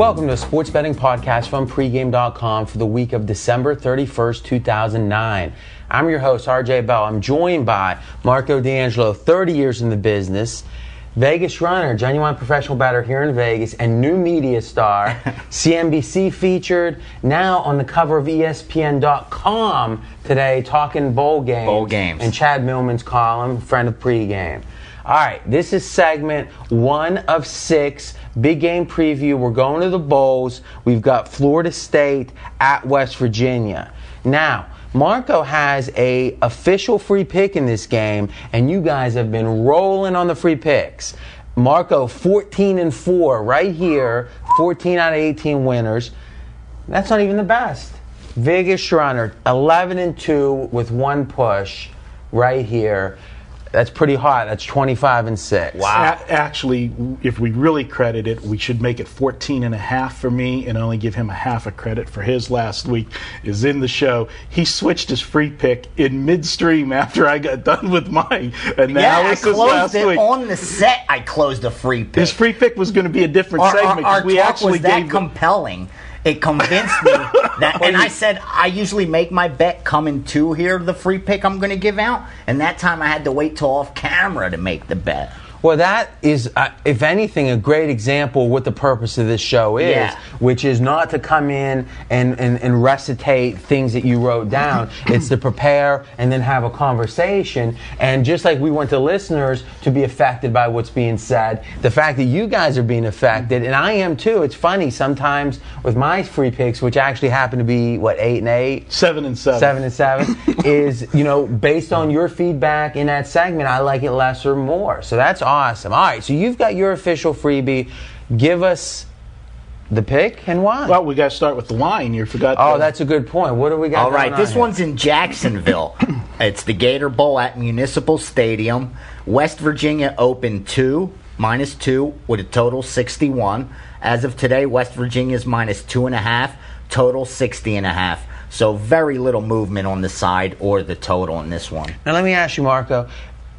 Welcome to a sports betting podcast from pregame.com for the week of December 31st, 2009. I'm your host, RJ Bell. I'm joined by Marco D'Angelo, 30 years in the business, Vegas runner, genuine professional batter here in Vegas, and new media star, CNBC featured, now on the cover of ESPN.com today, talking bowl games. Bowl games. And Chad Millman's column, friend of pregame. All right, this is segment one of six. Big game preview. We're going to the Bowls. We've got Florida State at West Virginia. Now, Marco has a official free pick in this game, and you guys have been rolling on the free picks. Marco, 14 and 4 right here, 14 out of 18 winners. That's not even the best. Vegas runner, 11 and 2 with one push right here. That's pretty hot. That's 25 and 6. Wow. A- actually, if we really credit it, we should make it 14 and a half for me and only give him a half a credit for his last week is in the show. He switched his free pick in midstream after I got done with my analysis Yeah, I closed last it week. on the set. I closed a free pick. his free pick was going to be a different our, segment. our, 'cause we talk actually was that gave compelling. It convinced me that, and I said I usually make my bet coming to here the free pick I'm going to give out, and that time I had to wait till off camera to make the bet. Well, that is, uh, if anything, a great example of what the purpose of this show is, Yeah. which is not to come in and, and, and recitate things that you wrote down. it's to prepare and then have a conversation. And just like we want the listeners to be affected by what's being said, the fact that you guys are being affected, and I am too. It's funny sometimes with my free picks, which actually happen to be, what, eight and eight? seven and seven. seven and seven is you know based on your feedback in that segment i like it less or more so that's awesome all right so you've got your official freebie give us the pick and why Well, we got to start with the line. You forgot. oh the- that's a good point what do we got All right, going on this here? one's in Jacksonville. it's the Gator Bowl at Municipal Stadium. West Virginia opened two, minus two, with a total 61. As of today, West Virginia's minus two and a half, total 60 and a half. So very little movement on the side or the total in this one. now let me ask you marco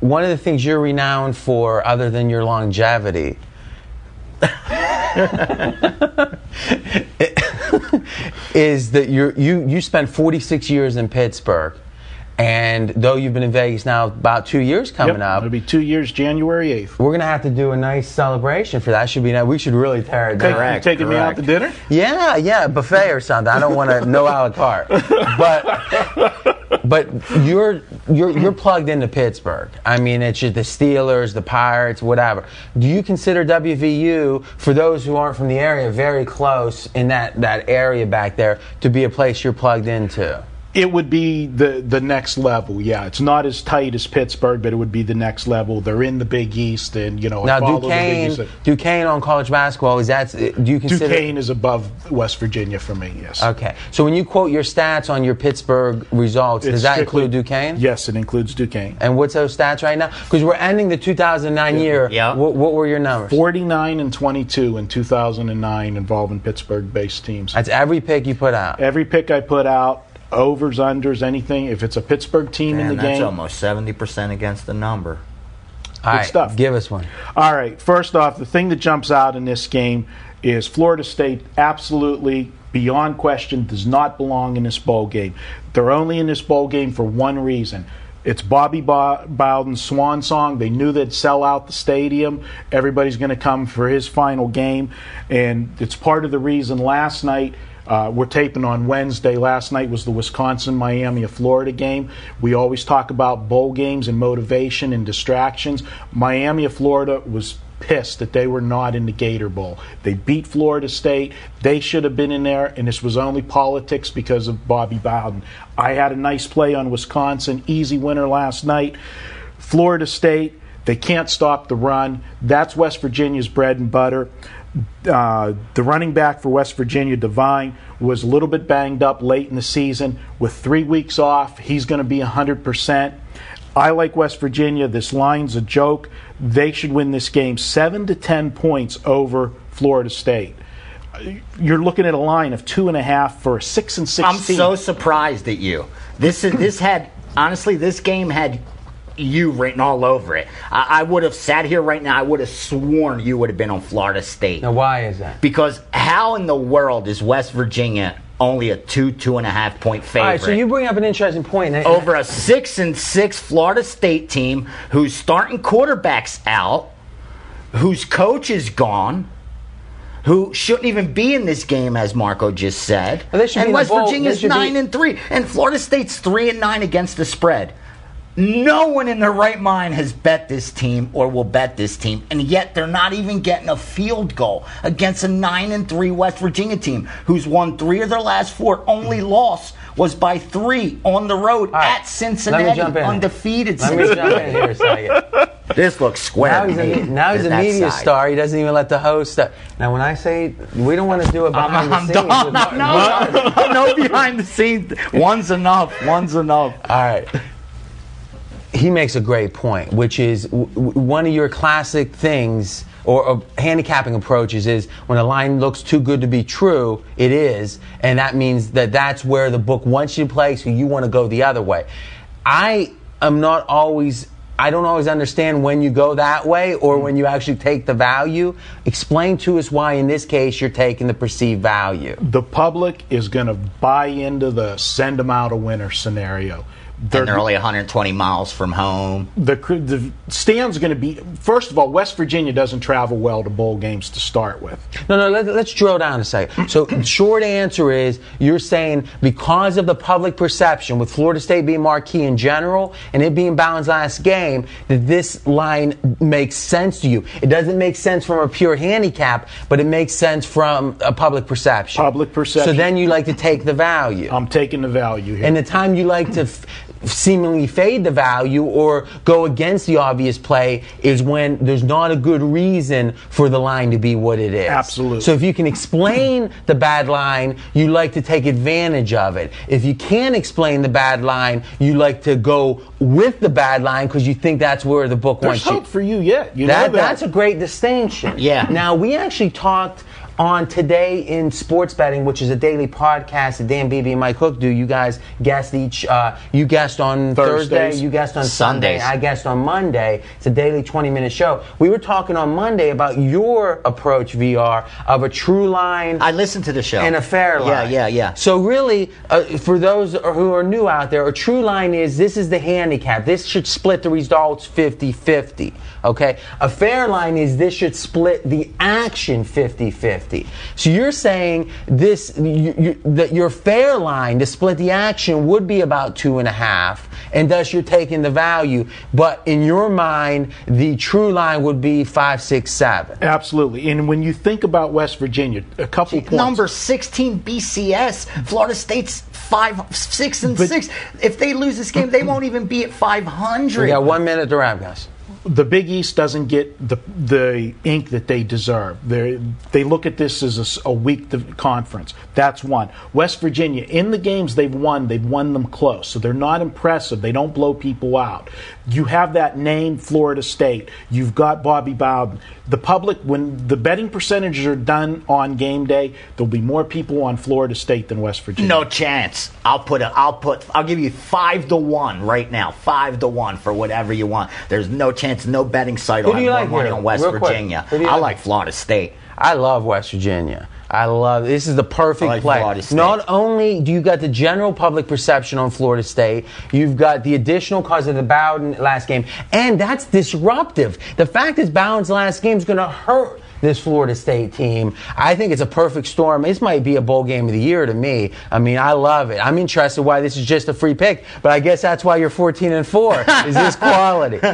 one of the things you're renowned for other than your longevity is that you're, you you spent 46 years in Pittsburgh, and though you've been in Vegas now about two years coming Yep, up, It'll be two years, January eighth. we're gonna have to do a nice celebration for that. Should be we should really tear it down. you Correct, taking me out to dinner? Yeah, yeah, buffet or something. I don't want to no a la carte, but but you're you're you're plugged into Pittsburgh. I mean, it's just the Steelers, the Pirates, whatever. Do you consider WVU for those who aren't from the area very close in that that area back there to be a place you're plugged into? It would be the the next level. Yeah, it's not as tight as Pittsburgh, but it would be the next level. They're in the Big East, and you know, Now, follow the Big Duquesne, East. Duquesne on college basketball is that? Do you consider? Duquesne is above West Virginia for me. Yes. Okay, so when you quote your stats on your Pittsburgh results, It's does that strictly- include Duquesne? Yes, it includes Duquesne. And what's those stats right now? Because we're ending the 2009 year. Yeah. What, what were your numbers? 49 and 22 in 2009 involving Pittsburgh-based teams. That's every pick you put out. Every pick I put out, overs, unders, anything. If it's a Pittsburgh team in And the that's game, almost 70% against the number. All right, stuff. Give us one. All right. First off, the thing that jumps out in this game is Florida State absolutely, beyond question, does not belong in this bowl game. They're only in this bowl game for one reason. It's Bobby Bo- Bowden's swan song. They knew they'd sell out the stadium. Everybody's going to come for his final game. And it's part of the reason last night uh, we're taping on Wednesday. Last night was the Wisconsin, Miami, of Florida game. We always talk about bowl games and motivation and distractions. Miami of Florida was pissed that they were not in the Gator Bowl. They beat Florida State. They should have been in there, and this was only politics because of Bobby Bowden. I had a nice play on Wisconsin, easy winner last night. Florida State, they can't stop the run. That's West Virginia's bread and butter. Uh, the running back for West Virginia, Devine, was a little bit banged up late in the season. With three weeks off, he's going to be 100%. I like West Virginia. This line's a joke. They should win this game 7 to 10 points over Florida State. You're looking at a line of two and a half for a six and sixteen. I'm so surprised at you. This is this had honestly this game had you written all over it. I, I would have sat here right now. I would have sworn you would have been on Florida State. Now, why is that? Because how in the world is West Virginia only a two two and a half point favorite? All right, so you bring up an interesting point. Eh? over a six and six Florida State team whose starting quarterback's out, whose coach is gone, who shouldn't even be in this game, as Marco just said. Well, they should be and West Virginia's should be- nine and three, and Florida State's three and nine against the spread. No one in their right mind has bet this team or will bet this team, and yet they're not even getting a field goal against a nine and three West Virginia team who's won three of their last four. Only loss was by three on the road right, at Cincinnati, Let me jump in. undefeated. Let me jump in here a second. This looks square. Now he's a, now he's a media side. star. He doesn't even let the host. Uh, now, when I say we don't want to do it I'm, behind I'm the done. scenes, No, with- no, no, no behind the scenes. One's enough. One's enough. All right. He makes a great point, which is w- one of your classic things or, or handicapping approaches is when a line looks too good to be true, it is, and that means that that's where the book wants you to play, so you want to go the other way. I am not always. I don't always understand when you go that way or when you actually take the value. Explain to us why, in this case, you're taking the perceived value. the public is going to buy into the send them out a winner scenario. And they're only 120 miles from home. the, the stand's going to be first of all west virginia doesn't travel well to bowl games to start with No, no, let, let's drill down a second. So, short answer is you're saying because of the public perception, with Florida State being marquee in general and it being Bowden's last game, that this line makes sense to you. It doesn't make sense from a pure handicap, but it makes sense from a public perception. Public perception. So then you like to take the value. i'm taking the value here And the time you like to f- seemingly fade the value or go against the obvious play is when there's not a good reason for the line to be what it is. Absolutely. So if you can explain the bad line, you like to take advantage of it. If you can't explain the bad line, you like to go with the bad line because you think that's where the book there's wants you. hope for you yet you That, know that that's a great distinction. Yeah. Now we actually talked on today in sports betting, which is a daily podcast that Dan Beebe and Mike Hook do. You guys guessed each. Uh, you guessed on Thursday. You guessed on Sunday. I guessed on Monday. It's a daily 20-minute show. We were talking on Monday about your approach VR of a true line. I listened to the show. and a fair line. Yeah, yeah, yeah. So really, uh, for those who are new out there, a true line is this is the handicap. This should split the results 50-50. Okay? A fair line is this should split the action 50-50. So you're saying this you, you, that your fair line to split the action would be about two and a half, and thus you're taking the value. But in your mind, the true line would be five, six, seven. absolutely and when you think about west virginia a couple points Number 16 BCS. Florida State's five, six, and But- six. If they lose this game, they won't even be at 500. We got one minute to wrap, guys. The Big East doesn't get the the ink that they deserve. They they look at this as a weak conference. That's one. West Virginia in the games they've won, they've won them close, so they're not impressive. They don't blow people out. You have that name, Florida State. You've got Bobby Bowden. The public, when the betting percentages are done on game day, there'll be more people on Florida State than West Virginia. No chance. I'll put a. I'll put. I'll give you five to one right now. Five to one for whatever you want. There's no chance. No betting site Who will do have you more like money here? on West Real quick. Virginia. Who do you I like? like Florida State. I love West Virginia. I love this is the perfect like play. Not only do you got the general public perception on Florida State, you've got the additional cause of the Bowden last game, and that's disruptive. The fact is Bowden's last game is going to hurt this Florida State team. I think it's a perfect storm. This might be a bowl game of the year to me. I mean, I love it. I'm interested why this is just a free pick, but I guess that's why you're 14 and 4. is this quality? All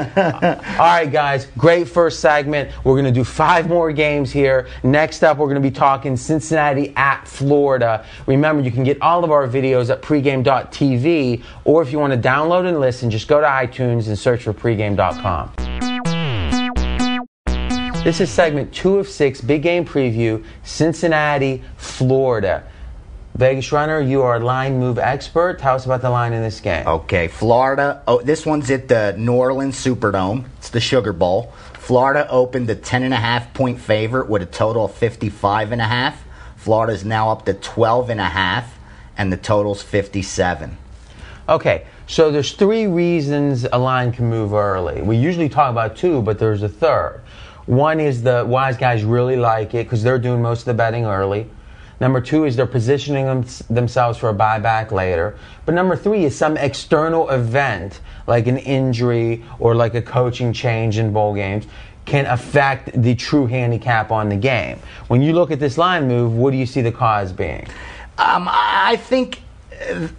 right, guys, great first segment. We're going to do five more games here. Next up, we're going to be talking Cincinnati at Florida. Remember, you can get all of our videos at pregame.tv, or if you want to download and listen, just go to iTunes and search for pregame.com. This is segment two of six, big game preview, Cincinnati, Florida. Vegas Runner, you are a line move expert. Tell us about the line in this game. Okay, Florida. Oh, this one's at the New Orleans Superdome. It's the Sugar Bowl. Florida opened a ten and a half point favorite with a total of fifty five and a half. Florida's now up to twelve and a half, and the total's fifty seven. Okay, so there's three reasons a line can move early. We usually talk about two, but there's a third. One is the wise guys really like it because they're doing most of the betting early. Number two is they're positioning them, themselves for a buyback later. But number three is some external event, like an injury or like a coaching change in bowl games, can affect the true handicap on the game. When you look at this line move, what do you see the cause being? Um, I think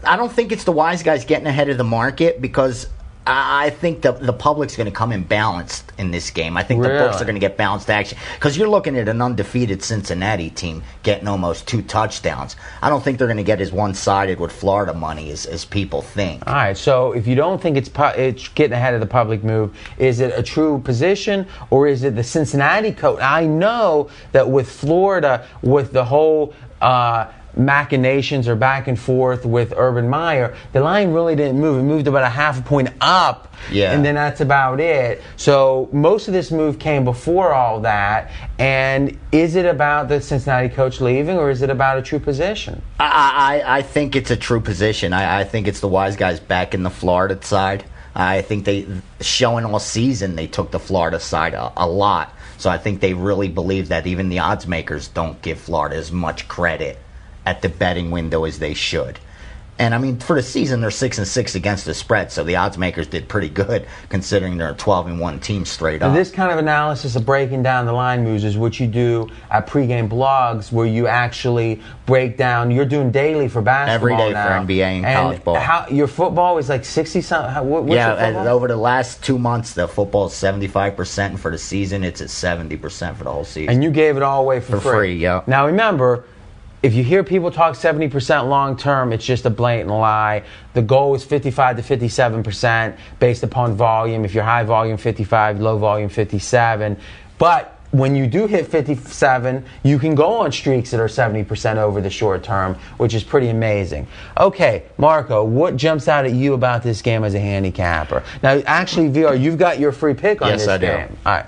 I don't think it's the wise guys getting ahead of the market because I think the the public's going to come in balanced in this game. I think the books are going to get balanced action because you're looking at an undefeated Cincinnati team getting almost two touchdowns. I don't think they're going to get as one sided with Florida money as, as people think. All right, so if you don't think it's it's getting ahead of the public move, is it a true position or is it the Cincinnati coach? I know that with Florida, with the whole uh, machinations or back and forth with Urban Meyer, the line really didn't move. It moved about a half a point up, Yeah. and then that's about it. So most of this move came before all that. And is it about the Cincinnati coach leaving or is it about a true position? I, I, I think it's a true position. I, I think it's the wise guys back in the Florida side. I think they showing all season they took the Florida side a, a lot. So I think they really believe that even the odds makers don't give Florida as much credit at the betting window as they should. And I mean, for the season, they're six and six against the spread, so the odds makers did pretty good considering they're a twelve and one team straight up. this kind of analysis of breaking down the line moves is what you do at pregame blogs, where you actually break down. You're doing daily for basketball Every day for. NBA and college ball. How, your football is like sixty something. What, yeah, and over the last two months, the football is seventy five percent, and for the season, it's at seventy percent for the whole season. and you gave it all away for, For free, yeah. Now remember, if you hear people talk 70% long term, it's just a blatant lie. The goal is 55 to 57% based upon volume. If you're high volume, 55, low volume, 57. But when you do hit 57, you can go on streaks that are 70% over the short term, which is pretty amazing. Okay, Marco, what jumps out at you about this game as a handicapper? Now, actually, VR, you've got your free pick on Yes, this I do. All right.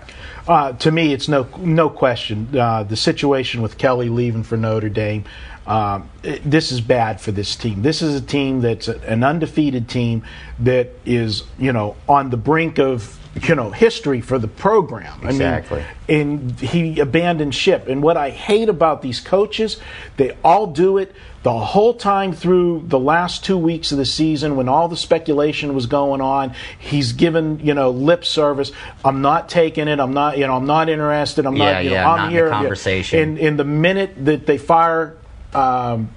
Uh, to me, it's no no question. Uh, the situation with Kelly leaving for Notre Dame, um, it- this is bad for this team. This is a team that's a, an undefeated team that is, you know, on the brink of, you know, history for the program. Exactly. I mean, and he abandoned ship. And what I hate about these coaches, they all do it the whole time through the last two weeks of the season when all the speculation was going on. He's given, you know, lip service. I'm not taking it. I'm not, you know, I'm not interested. I'm Yeah, not, you yeah, know, I'm not in the here. conversation. And in the minute that they fire um,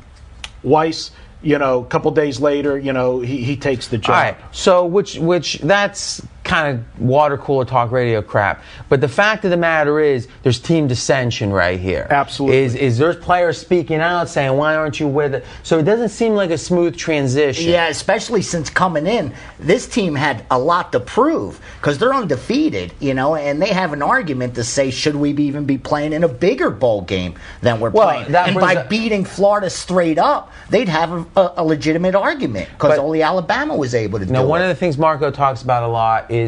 Weis, you know, a couple days later, you know, he, he takes the job. All right. So, which which that's kind of water cooler talk radio crap. But the fact of the matter is, there's team dissension right here. Absolutely. Is is there's players speaking out saying, "Why aren't you with it?" So it doesn't seem like a smooth transition. Yeah, especially since coming in, this team had a lot to prove because they're undefeated, you know, and they have an argument to say, should we be even be playing in a bigger bowl game than we're Well, playing? that And by up- beating Florida straight up, they'd have a, a, a legitimate argument because only Alabama was able to Now, do it. Now, one of the things Marco talks about a lot is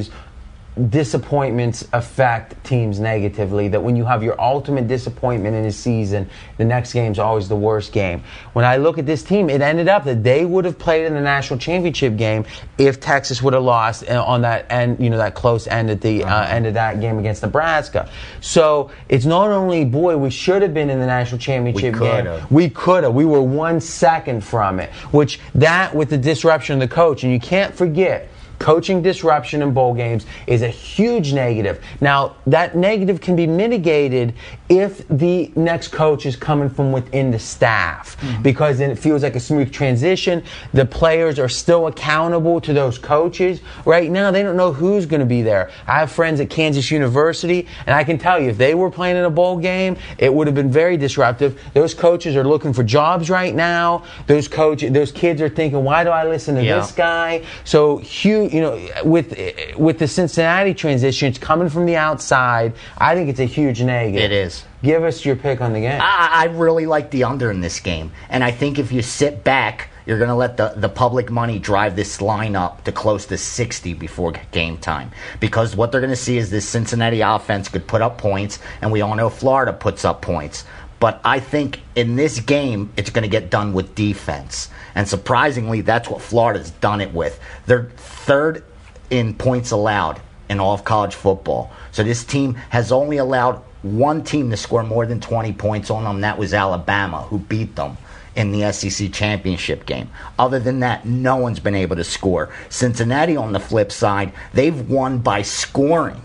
disappointments affect teams negatively. That when you have your ultimate disappointment in a season, the next game's always the worst game. When I look at this team, it ended up that they would have played in the national championship game if Texas would have lost uh, on that end, you know, that close end at the uh, end of that game against Nebraska. So it's not only boy, we should have been in the national championship game. We could have. We were one second from it. Which that with the disruption of the coach, and you can't forget. Coaching disruption in bowl games is a huge negative. Now, that negative can be mitigated if the next coach is coming from within the staff mm-hmm. because then it feels like a smooth transition. The players are still accountable to those coaches. Right now, they don't know who's going to be there. I have friends at Kansas University, and I can tell you, if they were playing in a bowl game, it would have been very disruptive. Those coaches are looking for jobs right now. Those coach, those kids are thinking, why do I listen to Yeah. this guy? So huge, you know, with with the Cincinnati transition, it's coming from the outside. I think it's a huge negative. It is. Give us your pick on the game. I, I really like the under in this game, and I think if you sit back, you're going to let the, the public money drive this line up to close to 60 before game time. Because what they're going to see is this Cincinnati offense could put up points, and we all know Florida puts up points. But I think in this game, it's going to get done with defense. And surprisingly, that's what Florida's done it with. They're third in points allowed in all of college football. So this team has only allowed one team to score more than 20 points on them. That was Alabama, who beat them in the SEC championship game. Other than that, no one's been able to score. Cincinnati, on the flip side, they've won by scoring.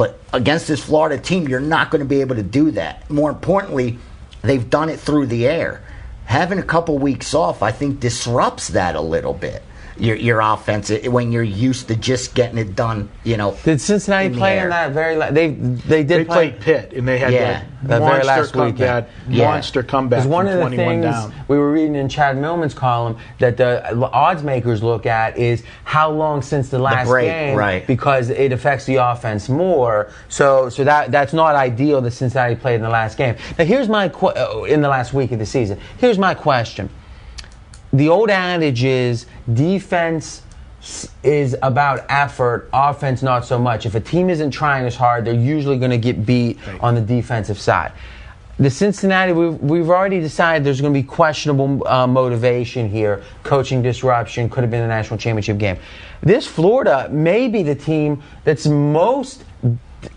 But against this Florida team, you're not going to be able to do that. More importantly, they've done it through the air. Having a couple weeks off, I think, disrupts that a little bit. Your, your offense when you're used to just getting it done, you know. Did Cincinnati in play air. in that very? La- they they did They play. played Pitt, and they had Yeah, that, that very monster, last come, weekend. that Yeah. monster comeback Because one from of the 21 things down. we were reading in Chad Millman's column that the odds makers look at is how long since the last break, game, right. Because it affects the offense more. So, so that that's not ideal that Cincinnati played in the last game. Now, here's my que- uh, in the last week of the season. Here's my question: The old adage is defense is about effort, offense not so much. If a team isn't trying as hard, they're usually going to get beat on the defensive side. The Cincinnati, we've, we've already decided there's going to be questionable uh, motivation here, coaching disruption, could have been a national championship game. This Florida may be the team that's most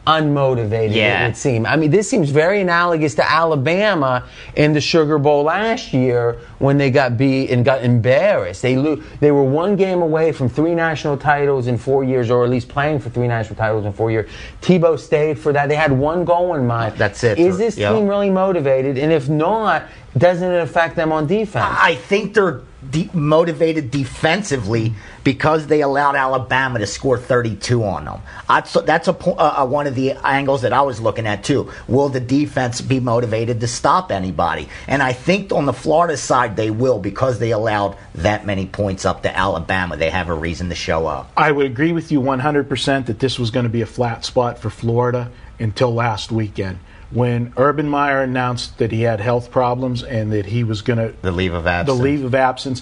unmotivated, Yeah. it would seem. I mean, this seems very analogous to Alabama in the Sugar Bowl last year when they got beat and got embarrassed. They lo- they were one game away from three national titles in four years, or at least playing for three national titles in four years. Tebow stayed for that. They had one goal in mind. That's it. Is this Yeah. team really motivated? And if not, doesn't it affect them on defense? I think they're de- motivated defensively because they allowed Alabama to score 32 on them. That's, that's a, uh, uh, one of the angles that I was looking at too. Will the defense be motivated to stop anybody? And I think on the Florida side they will because they allowed that many points up to Alabama. They have a reason to show up. I would agree with you 100% that this was going to be a flat spot for Florida until last weekend when Urban Meyer announced that he had health problems and that he was going to The leave of absence. the leave of absence.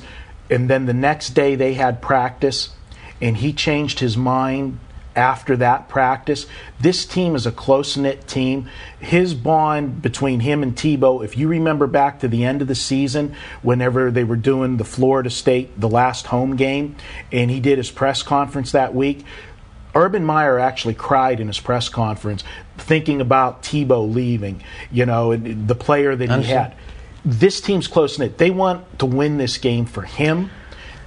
And then the next day they had practice, and he changed his mind after that practice. This team is a close knit team. His bond between him and Tebow, if you remember back to the end of the season, whenever they were doing the Florida State, the last home game, and he did his press conference that week. Urban Meyer actually cried in his press conference, thinking about Tebow leaving, you know, and the player that he had this team's close knit. They want to win this game for him,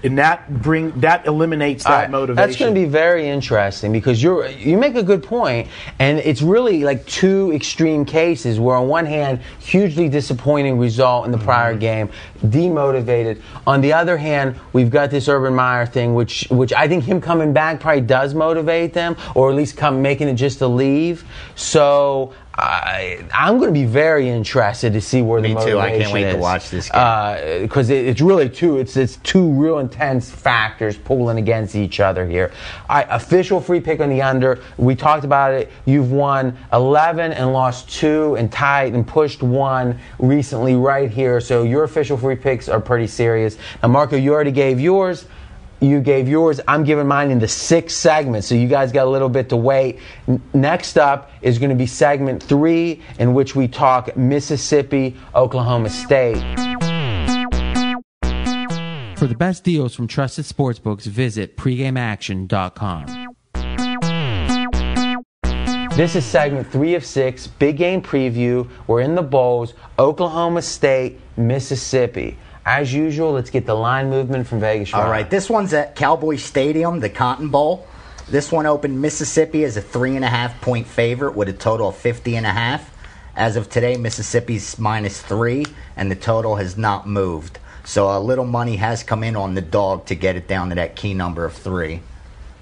and that bring that eliminates that right, motivation. That's going to be very interesting because you're you make a good point, and it's really like two extreme cases where on one hand, hugely disappointing result in the prior Mm-hmm. game, demotivated. On the other hand, we've got this Urban Meyer thing, which which I think him coming back probably does motivate them, or at least come making it just to leave. So. I, I'm going to be very interested to see where the motivation is. Me too. I can't wait to watch this uh, game. because it, it's really two. It's it's two real intense factors pulling against each other here. I, official free pick on the under. We talked about it. You've won 11 and lost two, and tied and pushed one recently right here. So your official free picks are pretty serious. Now, Marco, you already gave yours. You gave yours. I'm giving mine in the sixth segment, so you guys got a little bit to wait. N- next up is going to be segment three, in which we talk Mississippi, Oklahoma State. For the best deals from trusted sportsbooks, visit pregameaction.com. This is segment three of six, big game preview. We're in the bowls, Oklahoma State, Mississippi. As usual, let's get the line movement from Vegas. All right, this one's at Cowboy Stadium, the Cotton Bowl. This one opened Mississippi as a three and a half point favorite with a total of 50 and a half. As of today, Mississippi's minus three, and the total has not moved. So a little money has come in on the dog to get it down to that key number of three.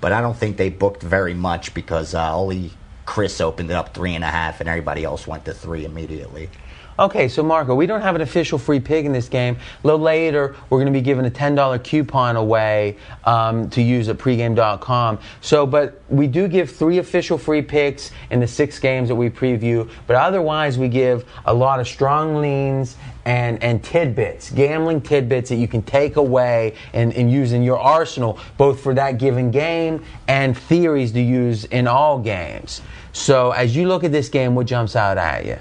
But I don't think they booked very much because uh, only CRIS opened it up three and a half, and everybody else went to three immediately. Okay, so Marco, we don't have an official free pig in this game. A little later, we're going to be giving a $10 coupon away um, to use at pregame.com. So, but we do give three official free picks in the six games that we preview, but otherwise, we give a lot of strong leans and, and tidbits, gambling tidbits that you can take away and, and use in your arsenal, both for that given game and theories to use in all games. So, as you look at this game, what jumps out at you?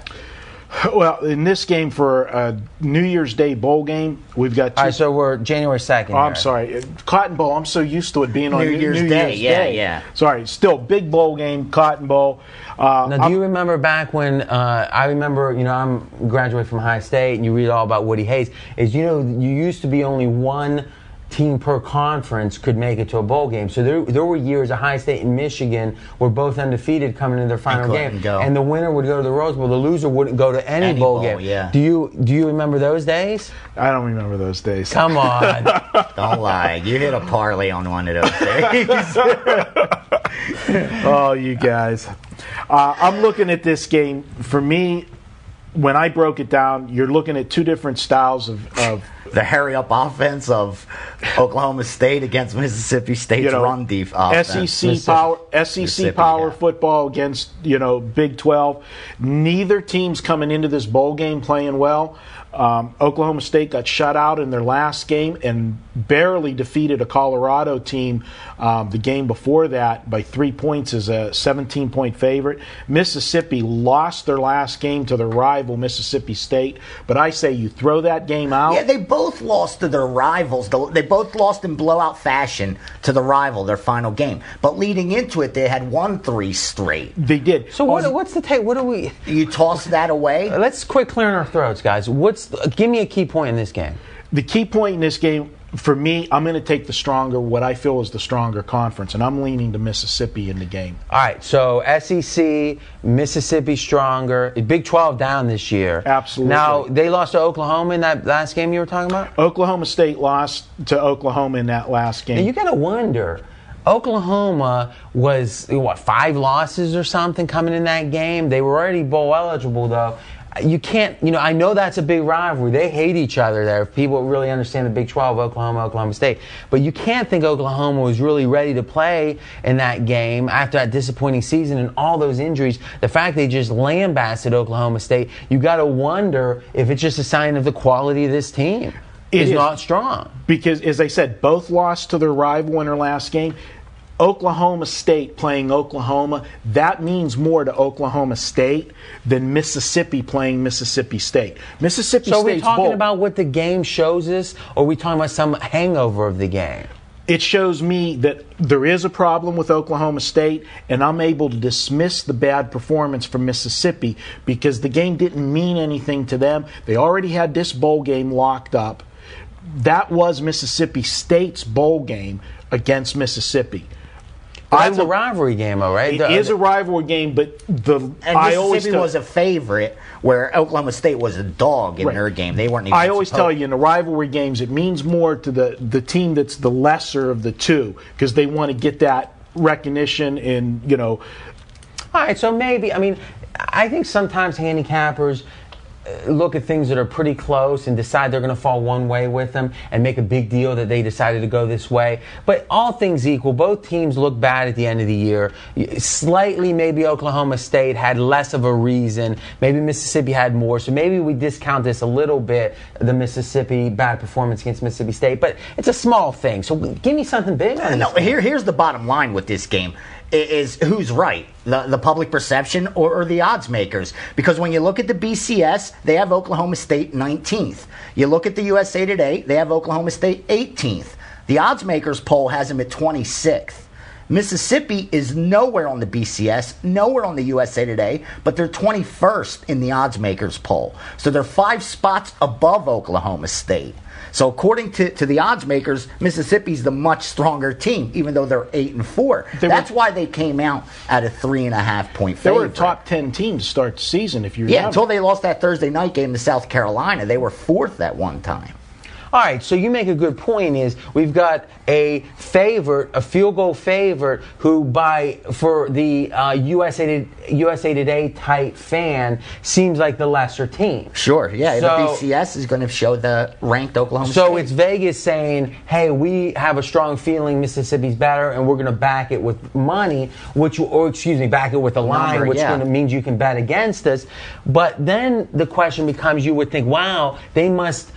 Well, in this game for a New Year's Day bowl game, we've got two. All right, so we're January 2nd. Oh, I'm sorry, Cotton Bowl. I'm so used to it being on New New, Year's New Day, Year's yeah, Day. yeah. Sorry, still big bowl game, Cotton Bowl. Uh, Now, do you remember back when uh, I remember, you know, I'm graduated from Ohio State, and you read all about Woody Hayes. Is you know, you used to be only one team per conference could make it to a bowl game. So there, there were years at Ohio State and Michigan were both undefeated coming into their final couldn't game, go. and the winner would go to the Rose Bowl. The loser wouldn't go to any, Any bowl, bowl, game. yeah. Do you do you remember those days? I don't remember those days. Come on. Don't lie. You hit a parlay on one of those days. oh, you guys. Uh, I'm looking at this game. For me, when I broke it down, you're looking at two different styles of, of the hurry up offense of Oklahoma State against Mississippi State's you know, run deep offense. SEC power SEC power yeah. football against you know Big Twelve. Neither team's coming into this bowl game playing well. Um, Oklahoma State got shut out in their last game and barely defeated a Colorado team um, the game before that by three points as a 17 point favorite. Mississippi lost their last game to their rival Mississippi State, but I say you throw that game out. Yeah, they both lost to their rivals. They both lost in blowout fashion to the rival their final game. But leading into it, they had won three straight. They did. so what, what's the take? What do we? You toss that away. Let's quit clearing our throats, guys. What's the, give me a key point in this game? the key point in this game for me, I'm going to take the stronger, what I feel is the stronger conference, and I'm leaning to Mississippi in the game. All right, so SEC, Mississippi stronger, Big 12 down this year. Absolutely. Now, they lost to Oklahoma in that last game you were talking about? Oklahoma State lost to Oklahoma in that last game. Now, you got to wonder. Oklahoma was, what, five losses or something coming in that game? They were already bowl eligible, though. You can't, you know, I know that's a big rivalry. They hate each other there. If people really understand the Big 12, Oklahoma, Oklahoma State. But you can't think Oklahoma was really ready to play in that game after that disappointing season and all those injuries. The fact they just lambasted Oklahoma State, you got to wonder if it's just a sign of the quality of this team. It is is. not strong. because, as I said, both lost to their rival in their last game. Oklahoma State playing Oklahoma, that means more to Oklahoma State than Mississippi playing Mississippi State. Mississippi So are we talking bowl- about what the game shows us, or are we talking about some hangover of the game? it shows me that there is a problem with Oklahoma State, and I'm able to dismiss the bad performance from Mississippi because the game didn't mean anything to them. They already had this bowl game locked up. That was Mississippi State's bowl game against Mississippi. I That's a rivalry game, though, right? It The- is a rivalry game, but the And I always tell, was a favorite, where Oklahoma State was a dog in Right. their game. They weren't. Even I always supposed- tell you in the rivalry games, it means more to the, the team that's the lesser of the two because they want to get that recognition and you know All right, so maybe I mean, I think sometimes handicappers look at things that are pretty close and decide they're going to fall one way with them and make a big deal that they decided to go this way. But all things equal, both teams look bad at the end of the year. Slightly, maybe Oklahoma State had less of a reason. Maybe Mississippi had more. So maybe we discount this a little bit, the Mississippi bad performance against Mississippi State. But it's a small thing. So give me something big. No, here, here's the bottom line with this game is who's right, the, the public perception or, or the odds makers. Because when you look at the BCS, they have Oklahoma State 19th. You look at the USA Today, they have Oklahoma State 18th. The odds makers poll has them at 26th. Mississippi is nowhere on the BCS, nowhere on the USA Today, but they're 21st in the odds makers poll. So they're five spots above Oklahoma State. So according to, to the odds makers, Mississippi's the much stronger team, even though they're eight and four. They were- That's why they came out at a three and a half point favorite. they favorite. were a top ten team to start the season. If you yeah, until they lost that Thursday night game to South Carolina, they were fourth at one time. All right, so you make a good point. Is we've got a favorite, a field goal favorite, who by for the uh, USA USA Today type fan seems like the lesser team. Sure, yeah. So- the BCS is going to show the ranked Oklahoma So State. it's Vegas saying, "Hey, we have a strong feeling Mississippi's better, and we're going to back it with money, which, or excuse me, back it with a line, Number, which yeah. gonna means you can bet against us." But then the question becomes, you would think, "Wow, they must."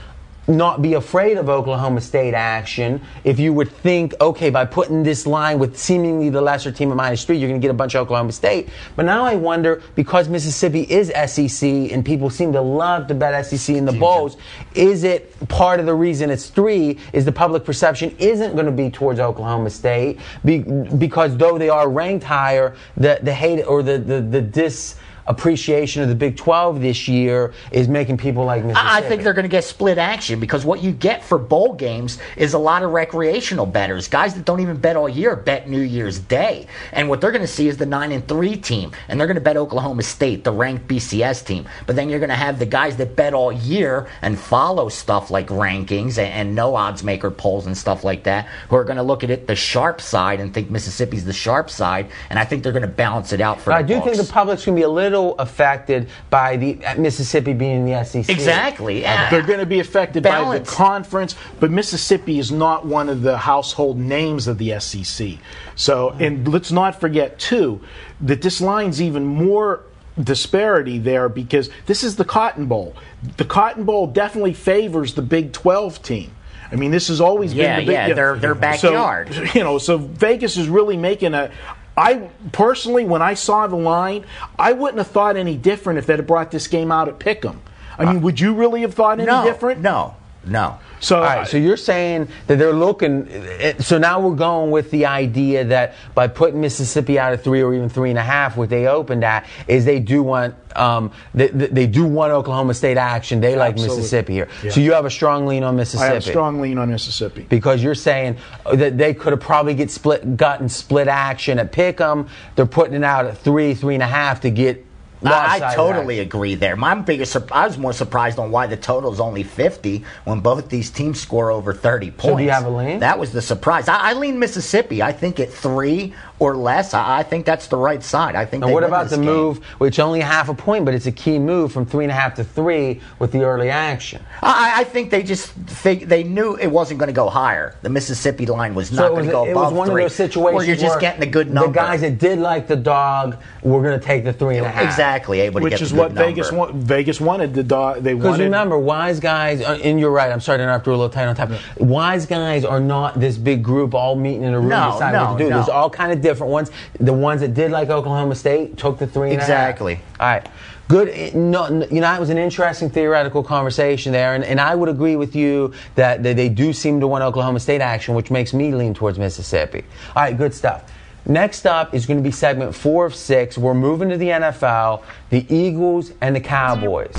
Not be afraid of Oklahoma State action. If you would think, okay, by putting this line with seemingly the lesser team at minus three, you're going to get a bunch of Oklahoma State. But now I wonder because Mississippi is SEC and people seem to love to bet SEC in the bowls, is it part of the reason it's three is the public perception isn't going to be towards Oklahoma State be, because though they are ranked higher, the the hate or the the, the dis appreciation of the Big 12 this year is making people like Mississippi. I think they're going to get split action because what you get for bowl games is a lot of recreational bettors, guys that don't even bet all year bet New Year's Day, and what they're going to see is the nine and three team, and they're going to bet Oklahoma State, the ranked BCS team. But then you're going to have the guys that bet all year and follow stuff like rankings and, and no odds maker polls and stuff like that, who are going to look at it the sharp side and think Mississippi's the sharp side, and I think they're going to balance it out for. I do think the public's going to be a little affected by the uh, Mississippi being in the SEC. exactly. Yeah. They're going to be affected Balance. by the conference, but Mississippi is not one of the household names of the SEC. So, and let's not forget too that this line's even more disparity there because this is the Cotton Bowl. The Cotton Bowl definitely favors the Big 12 team. I mean, this has always Yeah, been the big, yeah, their- their backyard. So, you know, so Vegas is really making a. I personally, when I saw the line, I wouldn't have thought any different if they'd have brought this game out at Pick'em. I mean, uh, would you really have thought any no, different? No, no. So, All right, so you're saying that they're looking. eh, So now we're going with the idea that by putting Mississippi out of three or even three and a half, what they opened at is they do want um, they, they do want Oklahoma State action. They like Absolutely. Mississippi here. Yeah. So you have a strong lean on Mississippi. I have a strong lean on Mississippi. because you're saying that they could have probably get split, gotten split action at Pick'em. They're putting it out at three, three and a half to get. I, I totally agree there. My biggest, sur- I was more surprised on why the total is only fifty when both these teams score over thirty points. So do you have a lean? That was the surprise. I, I lean Mississippi. I think at three or less, I, I think that's the right side. I think. And they what about the game. move, which only half a point, but it's a key move from three and a half to three with the early action? I, I think they just fig- they knew it wasn't going to go higher. The Mississippi line was not it going to go it above was one three. of those situations where you're just where getting a good number. The guys that did like the dog were going to take the three and a half. exactly able to Which get is the good what Vegas number. want, Vegas wanted. The dog they Because remember, wise guys, uh, and you're right. I'm sorry to interrupt. We're a little tight on time. Wise guys are not this big group all meeting in a room No, deciding what to do. no. There's all kind of different ones. The ones that did like Oklahoma State took the three and a half. Exactly. All right. Good. eh, No, you know, it was an interesting theoretical conversation there, and, and I would agree with you that they, they do seem to want Oklahoma State action, which makes me lean towards Mississippi. All right, good stuff. Next up is going to be segment four of six. We're moving to the NFL, the Eagles and the Cowboys.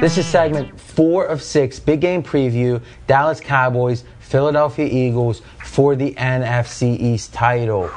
This is segment four of six, big game preview, Dallas Cowboys, Philadelphia Eagles for the NFC East title.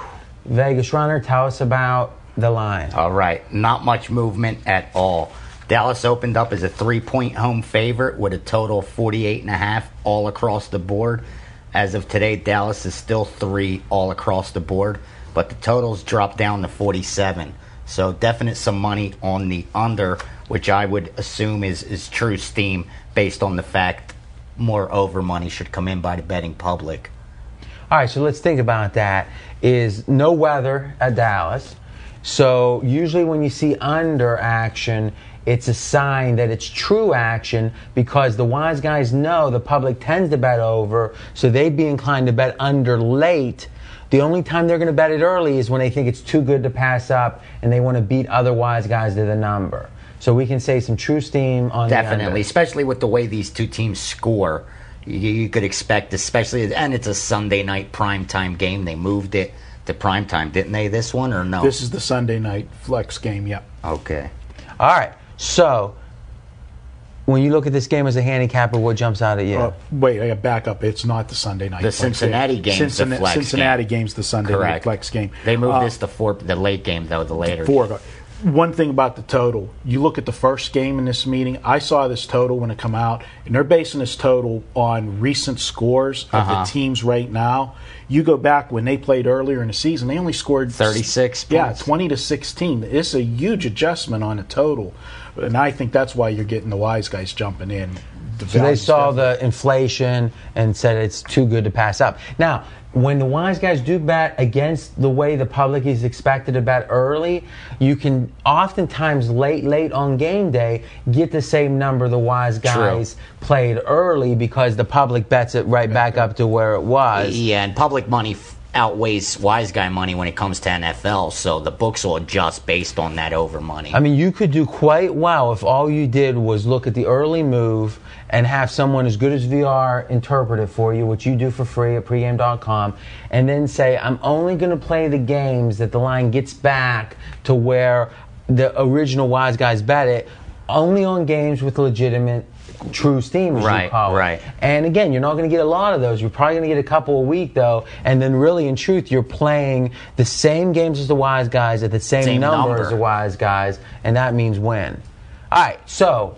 Vegas Runner, tell us about the line. All right, not much movement at all. Dallas opened up as a three-point home favorite with a total of 48 and a half all across the board. As of today, Dallas is still three all across the board, but the totals dropped down to 47. So definite some money on the under, which I would assume is, is true steam based on the fact more over money should come in by the betting public. All right, so let's think about that. Is no weather at Dallas. So usually when you see under action, it's a sign that it's true action because the wise guys know the public tends to bet over, so they'd be inclined to bet under late. The only time they're going to bet it early is when they think it's too good to pass up and they want to beat other wise guys to the number. So we can say some true steam on the. Definitely, especially with the way these two teams score, you, you could expect, especially, and it's a Sunday night primetime game. They moved it to primetime, didn't they? This one or no? This is the Sunday night flex game. Yep. okay. All right, so when you look at this game as a handicapper, what jumps out at you? Uh, wait, I got back up. It's not the Sunday night. The flex Cincinnati game. game's the Cincinnati, flex Cincinnati game. game's the Sunday night flex game. They moved Uh, this to four, the late game though, the later. four. One thing about the total, you look at the first game in this meeting. I saw this total when it come out, and they're basing this total on recent scores of Uh-huh. the teams right now. You go back when they played earlier in the season, they only scored 36 Yeah, twenty to sixteen. It's a huge adjustment on a total, and I think that's why you're getting the wise guys jumping in. The So they saw definitely- the inflation and said it's too good to pass up. Now, when the wise guys do bet against the way the public is expected to bet early, you can oftentimes late, late on game day get the same number the wise guys played early because the public bets it right back up to where it was. Yeah, and public money f- outweighs wise guy money when it comes to NFL, so the books will adjust based on that over money. I mean, you could do quite well if all you did was look at the early move and have someone as good as VR interpret it for you, which you do for free at pregame.com, and then say, I'm only going to play the games that the line gets back to where the original wise guys bet it, only on games with legitimate true steam, as you Right, call it. right. And again, you're not going to get a lot of those. You're probably going to get a couple a week, though. And then, really, in truth, you're playing the same games as the wise guys at the same, Same number, number. as the wise guys, and that means win. All right, so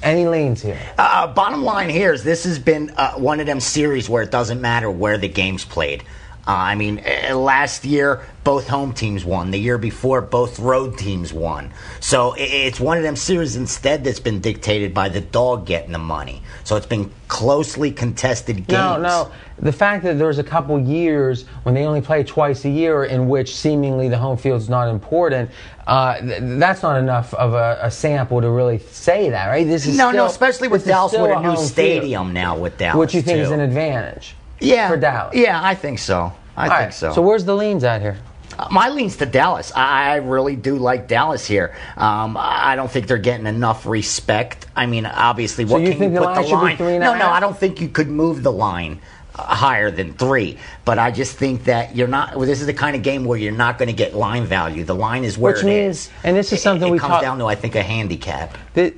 any lanes here? Uh, bottom line here is this has been uh, one of them series where it doesn't matter where the game's played. Uh, I mean, uh, last year both home teams won. The year before both road teams won. So it's one of them series instead that's been dictated by the dog getting the money. So it's been closely contested games. No, no. The fact that there's a couple years when they only play twice a year, in which seemingly the home field's not important, uh, th- that's not enough of a, a sample to really say that, right? This is No, still, no, especially with Dallas with a new field, stadium now with Dallas. which you think is an advantage. Yeah, for Dallas. Yeah, I think so. I All think right, so. So where's the leans at here? Uh, My leans to Dallas. I, I really do like Dallas here. Um, I don't think they're getting enough respect. I mean, obviously, what you can think you the line the should be line? three and a no, no. I don't think you could move the line uh, higher than three. But I just think that you're not. Well, this is the kind of game where you're not going to get line value. The line is where Which it means- is. and this is something it, we comes talk- down to, I think, a handicap. That,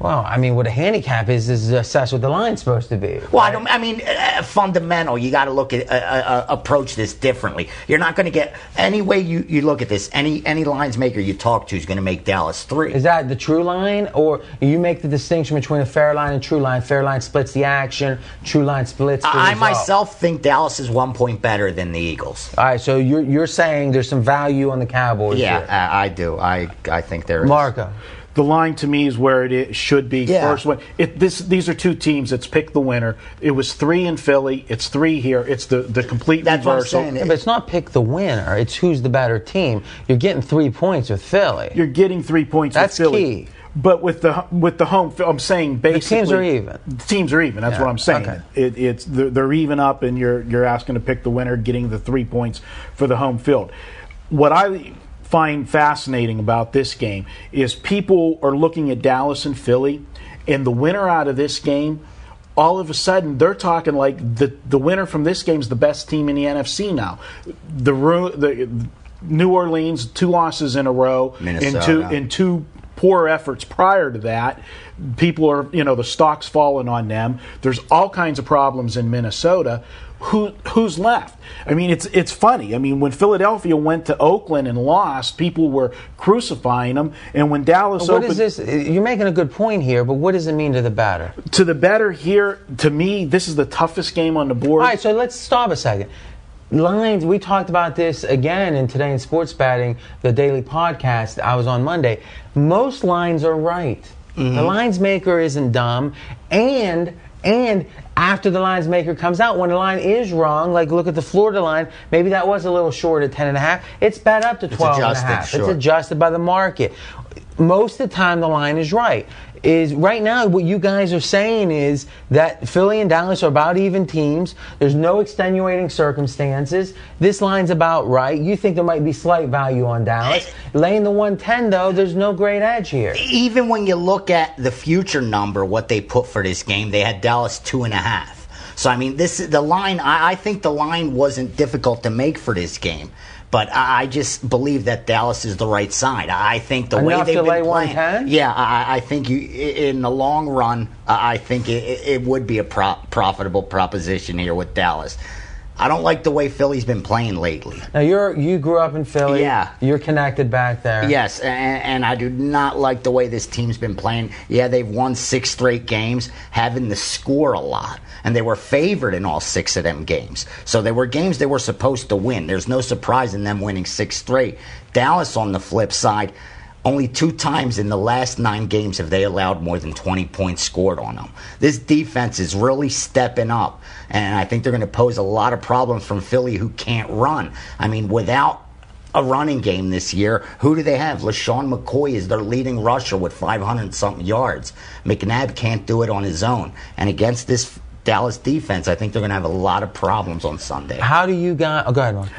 well, I mean, what a handicap is is assess what the line's supposed to be. Well, I don't. I mean, uh, fundamental. You got to look at uh, uh, approach this differently. You're not going to get any way you, you look at this. Any any lines maker you talk to is going to make Dallas three. Is that the true line, or you make the distinction between a fair line and true line? Fair line splits the action. True line splits. The I result. myself think Dallas is one point better than the Eagles. All right, so you're you're saying there's some value on the Cowboys. Yeah, here. I, I do. I I think there is. Marco. The line to me is where it is, should be. Yeah. First one. It, this, these are two teams. It's pick the winner. It was three in Philly. It's three here. It's the, the complete That's what I'm reversal. saying. Yeah, but it's not pick the winner. It's who's the better team. You're getting three points with Philly. You're getting three points. That's with Philly. key. But with the with the home, I'm saying basically teams are even. The teams are even. That's Yeah, what I'm saying. okay. It, it's they're, they're even up, and you're you're asking to pick the winner, getting the three points for the home field. What I find fascinating about this game is people are looking at Dallas and Philly, and the winner out of this game. All of a sudden, they're talking like the the winner from this game is the best team in the NFC now. The the New Orleans two losses in a row, and two and two poor efforts prior to that. People are, you know, the stock's fallen on them. There's all kinds of problems in Minnesota. Who who's left? I mean, it's it's funny. I mean, when Philadelphia went to Oakland and lost, people were crucifying them, and when Dallas What opened is this? You're making a good point here, but what does it mean to the batter? to the batter here, to me, this is the toughest game on the board. All right, so let's stop a second. Lines, we talked about this again in Today in Sports Betting, the daily podcast I was on Monday. Most lines are right. The mm-hmm. lines maker isn't dumb. And and after the lines maker comes out, when the line is wrong, like look at the Florida line, maybe that was a little short at 10 and a half. It's bet up to 12 and a half. sure. It's adjusted by the market. Most of the time, the line is right. Is right now what you guys are saying is that Philly and Dallas are about even teams. There's no extenuating circumstances. This line's about right. You think there might be slight value on Dallas. Laying the 110 though, there's no great edge here. Even when you look at the future number, what they put for this game, they had Dallas two and a half. So I mean, this is the line. I, I think the line wasn't difficult to make for this game. But I I just believe that Dallas is the right side. I think the way they've to been lay playing, 110? yeah, I, I think you in the long run, I think it, it- it would be a pro- profitable proposition here with Dallas. I don't like the way Philly's been playing lately. Now you're you grew up in Philly. Yeah. You're connected back there. Yes, and, and I do not like the way this team's been playing. Yeah, they've won six straight games, having to score a lot. And they were favored in all six of them games. So they were games they were supposed to win. There's no surprise in them winning six straight. Dallas, on the flip side, only two times in the last nine games have they allowed more than 20 points scored on them. This defense is really stepping up, and I think they're going to pose a lot of problems from Philly who can't run. I mean, without a running game this year, who do they have? LeSean McCoy is their leading rusher with 500 something yards. McNabb can't do it on his own. And against this Dallas defense, I think they're going to have a lot of problems on Sunday. How do you guys? Oh, go ahead, Ron.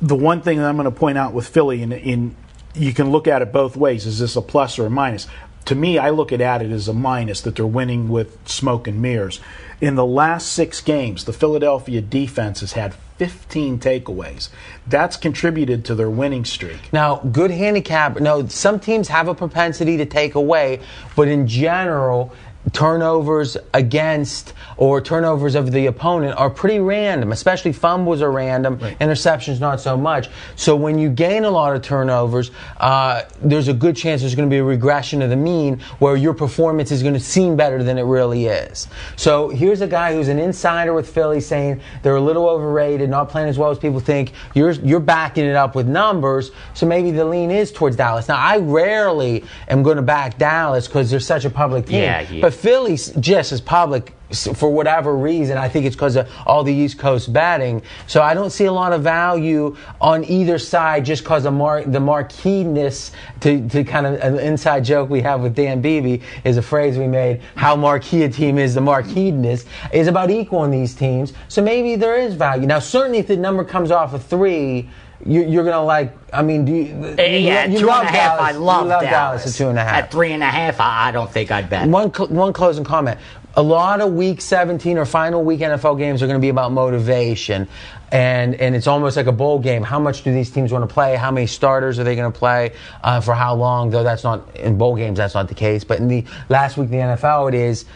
the one thing that I'm going to point out with Philly, in, in you can look at it both ways. Is this a plus or a minus? To me, I look at it as a minus that they're winning with smoke and mirrors. In the last six games, the Philadelphia defense has had 15 takeaways. That's contributed to their winning streak. Now, good handicap. No, some teams have a propensity to take away, but in general, turnovers against or turnovers of the opponent are pretty random, especially fumbles are random, interceptions not so much. So when you gain a lot of turnovers, uh, there's a good chance there's going to be a regression of the mean where your performance is going to seem better than it really is. So here's a guy who's an insider with Philly saying they're a little overrated, not playing as well as people think. You're you're backing it up with numbers, so maybe the lean is towards Dallas. Now I rarely am going to back Dallas because they're such a public team. Yeah, yeah. But Philly's just as public for whatever reason. I think it's because of all the East Coast batting. So I don't see a lot of value on either side just because of mar- the marqueeness. To, to kind of an inside joke we have with Dan Beebe is a phrase we made. How marquee a team is, the marqueeness is about equal in these teams. So maybe there is value. Now, certainly, if the number comes off of three. You, you're gonna like. I mean, do you? you yeah, you two love and a half. Dallas. I love, you love Dallas. at two and a half. At three and a half, I, I don't think I'd bet. One cl- one closing comment. A lot of Week 17 or final week NFL games are going to be about motivation, and and it's almost like a bowl game. How much do these teams want to play? How many starters are they going to play? Uh, for how long? Though that's not in bowl games. That's not the case. But in the last week the NFL, it is.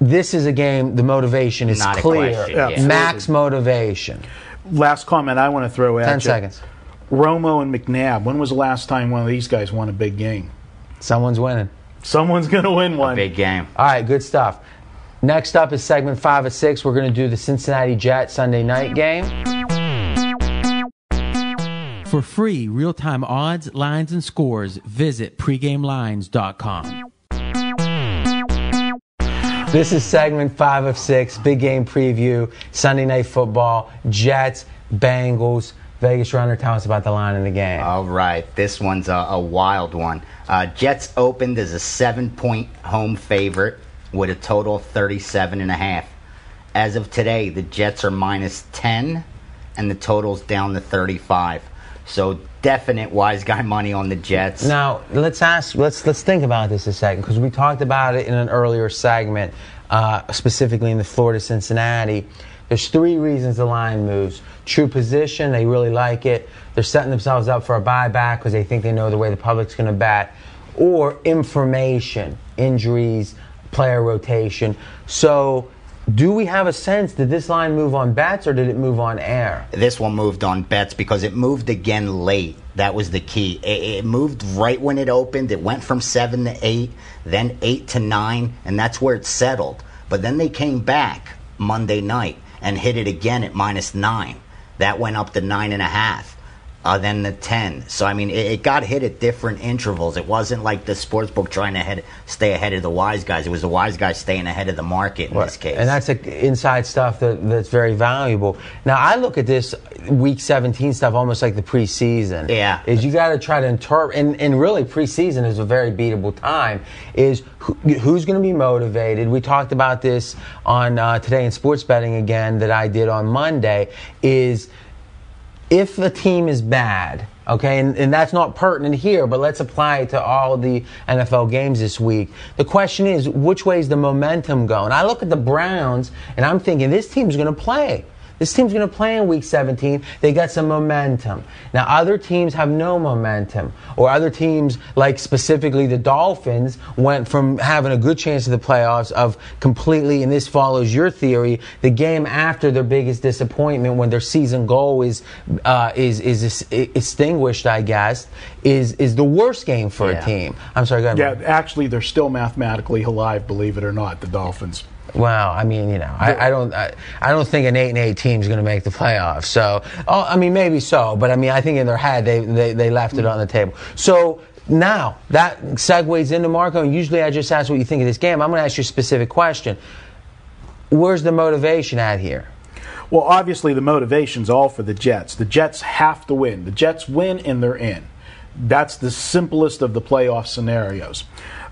This is a game. The motivation is Not clear. question, yeah. Max motivation. Last comment I want to throw at 10 you. seconds. Romo and McNabb. When was the last time one of these guys won a big game? Someone's winning. Someone's going to win one. Big game. All right, good stuff. Next up is segment five of six. We're going to do the Cincinnati Jet Sunday night game. For free real-time odds, lines, and scores, visit pregamelines.com. This is segment five of six, big game preview, Sunday night football, Jets, Bengals. Vegas Runner, tell us about the line in the game. All right, this one's a, a wild one. Uh, Jets opened as a seven-point home favorite with a total of 37 and a half. As of today, the Jets are minus 10, and the total's down to 35. So definite wise guy money on the Jets. Now let's ask, let's let's think about this a second because we talked about it in an earlier segment, uh, specifically in the Florida Cincinnati. There's three reasons the line moves: true position, they really like it. They're setting themselves up for a buyback because they think they know the way the public's going to bet, or information, injuries, player rotation. So. Do we have a sense did this line move on bets or did it move on air? This one moved on bets because it moved again late. That was the key. It, it moved right when it opened. It went from seven to eight, then eight to nine, and that's where it settled. But then they came back Monday night and hit it again at minus nine. That went up to nine and a half. Uh, then the 10. So, I mean, it, it got hit at different intervals. It wasn't like the sports book trying to head, stay ahead of the wise guys. It was the wise guys staying ahead of the market in this case. And that's like inside stuff that, that's very valuable. Now, I look at this week 17 stuff almost like the preseason. Yeah. Is you got to try to interpret, and, and really preseason is a very beatable time, is who, who's going to be motivated. We talked about this on uh, Today in Sports Betting again that I did on Monday, is if the team is bad, okay, and, and that's not pertinent here, but let's apply it to all the NFL games this week. The question is, which way is the momentum going? I look at the Browns and I'm thinking this team's going to play. This team's going to play in week 17. They got some momentum. Now, other teams have no momentum, or other teams, like specifically the Dolphins, went from having a good chance of the playoffs of completely, and this follows your theory, the game after their biggest disappointment when their season goal is uh, is is extinguished, I guess, is is the worst game for Yeah. a team. I'm sorry, go ahead. Yeah, actually, they're still mathematically alive, believe it or not, the Dolphins. Well, I mean, you know, I, I don't, I, I don't think an eight and eight team is going to make the playoffs. So, oh, I mean, maybe so, but I mean, I think in their head they they, they left it on the table. So now that segues into Marco. And usually, I just ask what you think of this game. I'm going to ask you a specific question. Where's the motivation at here? Well, obviously, the motivation's all for the Jets. The Jets have to win. The Jets win, and they're in. That's the simplest of the playoff scenarios.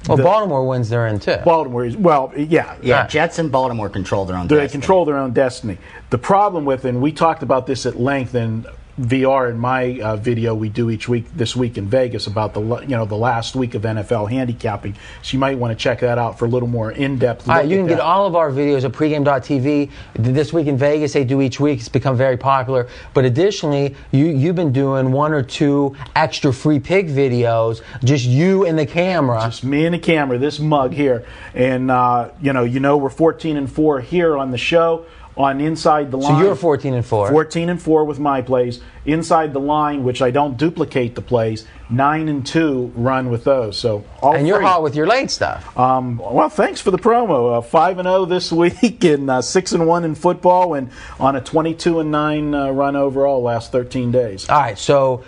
Well, The- Baltimore wins they're in too. Baltimore is well, yeah, Yeah, Right. Jets and Baltimore control their own. They destiny. control their own destiny. The problem with, and we talked about this at length in VR in my uh, video we do each week this week in Vegas about the you know the last week of NFL handicapping. So you might want to check that out for a little more in depth. Right, you can get all of our videos at pregame.tv. This week in Vegas, they do each week. It's become very popular. But additionally, you, you've been doing one or two extra free pick videos, just you and the camera. Just me and the camera, this mug here, and uh, you know, you know, we're 14 and four here on the show on inside the line. so you're 14 and 4. 14 and 4 with my plays. Inside the line, which I don't duplicate the plays, 9 and 2 run with those. So all and you're hot with your late stuff. Um, well, thanks for the promo. Uh, Five and zero this week, and uh, six and one in football, and on a twenty-two and nine uh, run overall last thirteen days. All right, so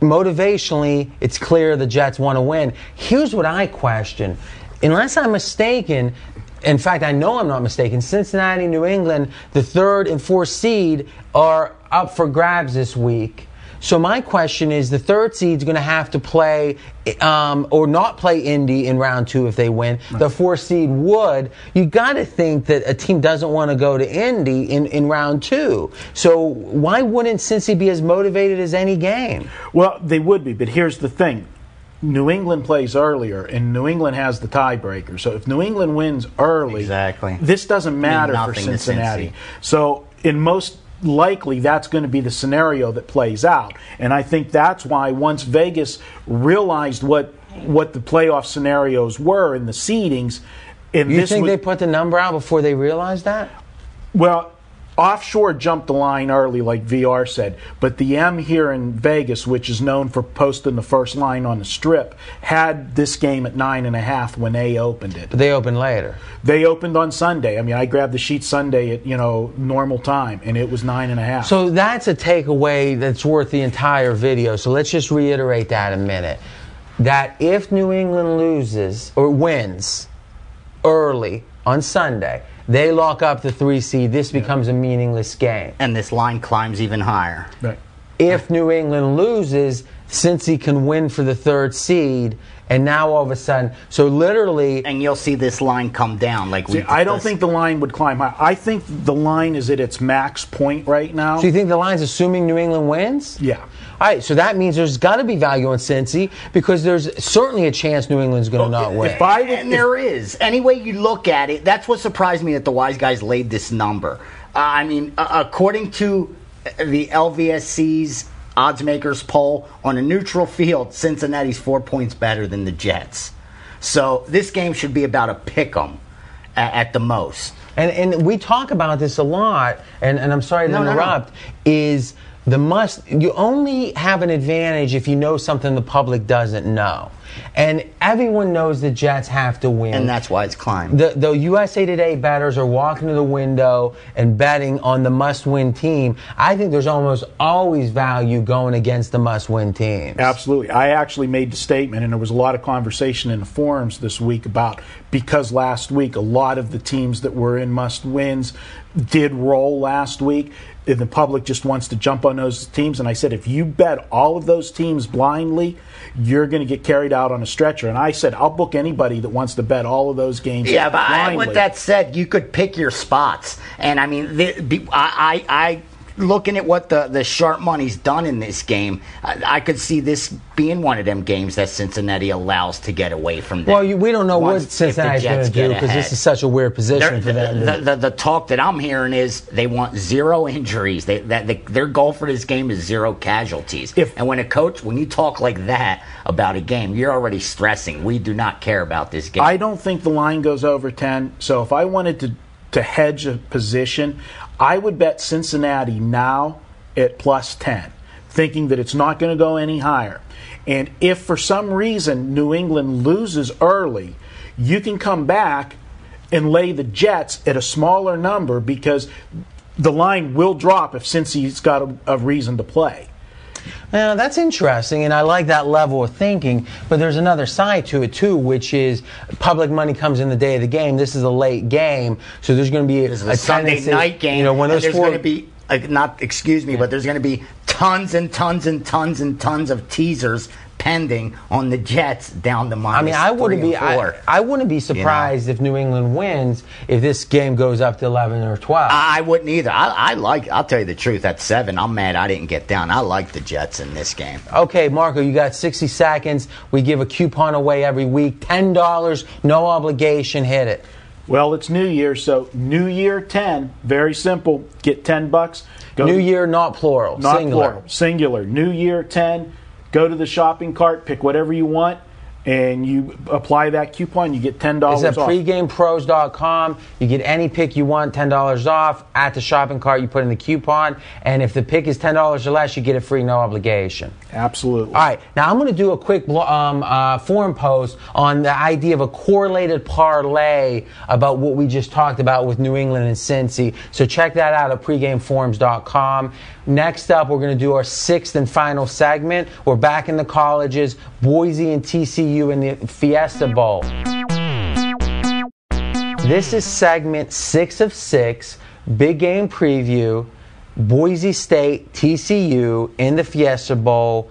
motivationally, it's clear the Jets want to win. Here's what I question. Unless I'm mistaken, in fact, I know I'm not mistaken, Cincinnati, New England, the third and fourth seed are up for grabs this week. So my question is, the third seed's going to have to play um, or not play Indy in round two if they win. The fourth seed would. You got to think that a team doesn't want to go to Indy in, in round two. So why wouldn't Cincy be as motivated as any game? Well, they would be, but here's the thing: New England plays earlier, and New England has the tiebreaker. So if New England wins early, Exactly. this doesn't matter for nothing Cincinnati. So in most likely that's going to be the scenario that plays out and i think that's why once vegas realized what what the playoff scenarios were in the seedings and You this think was- they put the number out before they realized that? well, offshore jumped the line early, like VR said, but the M here in Vegas, which is known for posting the first line on the strip, had this game at nine and a half when they opened it. But they opened later. They opened on Sunday. I mean, I grabbed the sheet Sunday at you know normal time, and it was nine and a half. So that's a takeaway that's worth the entire video. So let's just reiterate that a minute. That if New England loses or wins early on Sunday, they lock up the three seed. This becomes a meaningless game. and this line climbs even higher. Right. If New England loses, Cincy can win for the third seed, and now all of a sudden, so literally, And you'll see this line come down. Like See, we. I don't think the line would climb high. I think the line is at its max point right now. so you think the line's assuming New England wins? Yeah. All right, so that means there's got to be value on Cincy because there's certainly a chance New England's going to not win. If I and there is. Any way you look at it, that's what surprised me that the wise guys laid this number. Uh, I mean, uh, according to the LVSC's odds makers poll, on a neutral field, Cincinnati's four points better than the Jets. So this game should be about a pick 'em at, at the most. And and we talk about this a lot, and, and I'm sorry to No, no, no. interrupt, is the must you only have an advantage if you know something the public doesn't know. And everyone knows the Jets have to win. And that's why it's climbed. the, the USA Today bettors are walking to the window and betting on the must-win team. I think there's almost always value going against the must-win team Absolutely. I actually made the statement, and there was a lot of conversation in the forums this week about because last week a lot of the teams that were in must wins did roll last week. The public just wants to jump on those teams. And I said, if you bet all of those teams blindly, you're going to get carried out on a stretcher. And I said, I'll book anybody that wants to bet all of those games. Yeah, but I, with that said, you could pick your spots, and I mean, the, I, I, I looking at what the, the sharp money's done in this game, I, I could see this being one of them games that Cincinnati allows to get away from them. Well, you, we don't know Once- what Cincinnati's going to do because this is such a weird position They're- for them. The, the, the talk that I'm hearing is they want zero injuries. They, that the, their goal for this game is zero casualties. If- and when a coach, when you talk like that about a game, you're already stressing. We do not care about this game. I don't think the line goes over 10. So if I wanted to, to hedge a position, I would bet Cincinnati now at plus 10, thinking that it's not going to go any higher. And if for some reason New England loses early, you can come back and lay the Jets at a smaller number because the line will drop if Cincy's got a, a reason to play. Now, that's interesting, and I like that level of thinking. But there's another side to it too, which is public money comes in the day of the game. This is a late game, so there's going to be a a Sunday tendency- night game. You know, when there's four, going to be uh, not excuse me, but there's going to be tons and tons and tons and tons of teasers pending on the Jets down the minus I mean, I wouldn't be. I. I wouldn't be surprised if New England wins if this game goes up to 11 or 12. I wouldn't either. I, I like. I'll tell you the truth. At seven, I'm mad I didn't get down. I like the Jets in this game. Okay, Marco, you got 60 seconds. We give a coupon away every week. $10, no obligation. Hit it. Well, it's New Year, so New Year 10, very simple. Get 10 bucks. Go New Year, not plural. Not singular. plural. Singular. New Year 10. Go to the shopping cart, pick whatever you want, and you apply that coupon. You get $10 It's at pregamepros.com. You get any pick you want, $10 off. At the shopping cart, you put in the coupon. And if the pick is $10 or less, you get it free, no obligation. Absolutely. All right, now I'm going to do a quick um, uh, forum post on the idea of a correlated parlay about what we just talked about with New England and Cincy. So check that out at pregameforums.com. Next up, we're going to do our sixth and final segment. We're back in the colleges, Boise and TCU in the Fiesta Bowl. This is segment six of six, big game preview. Boise State, TCU in the Fiesta Bowl.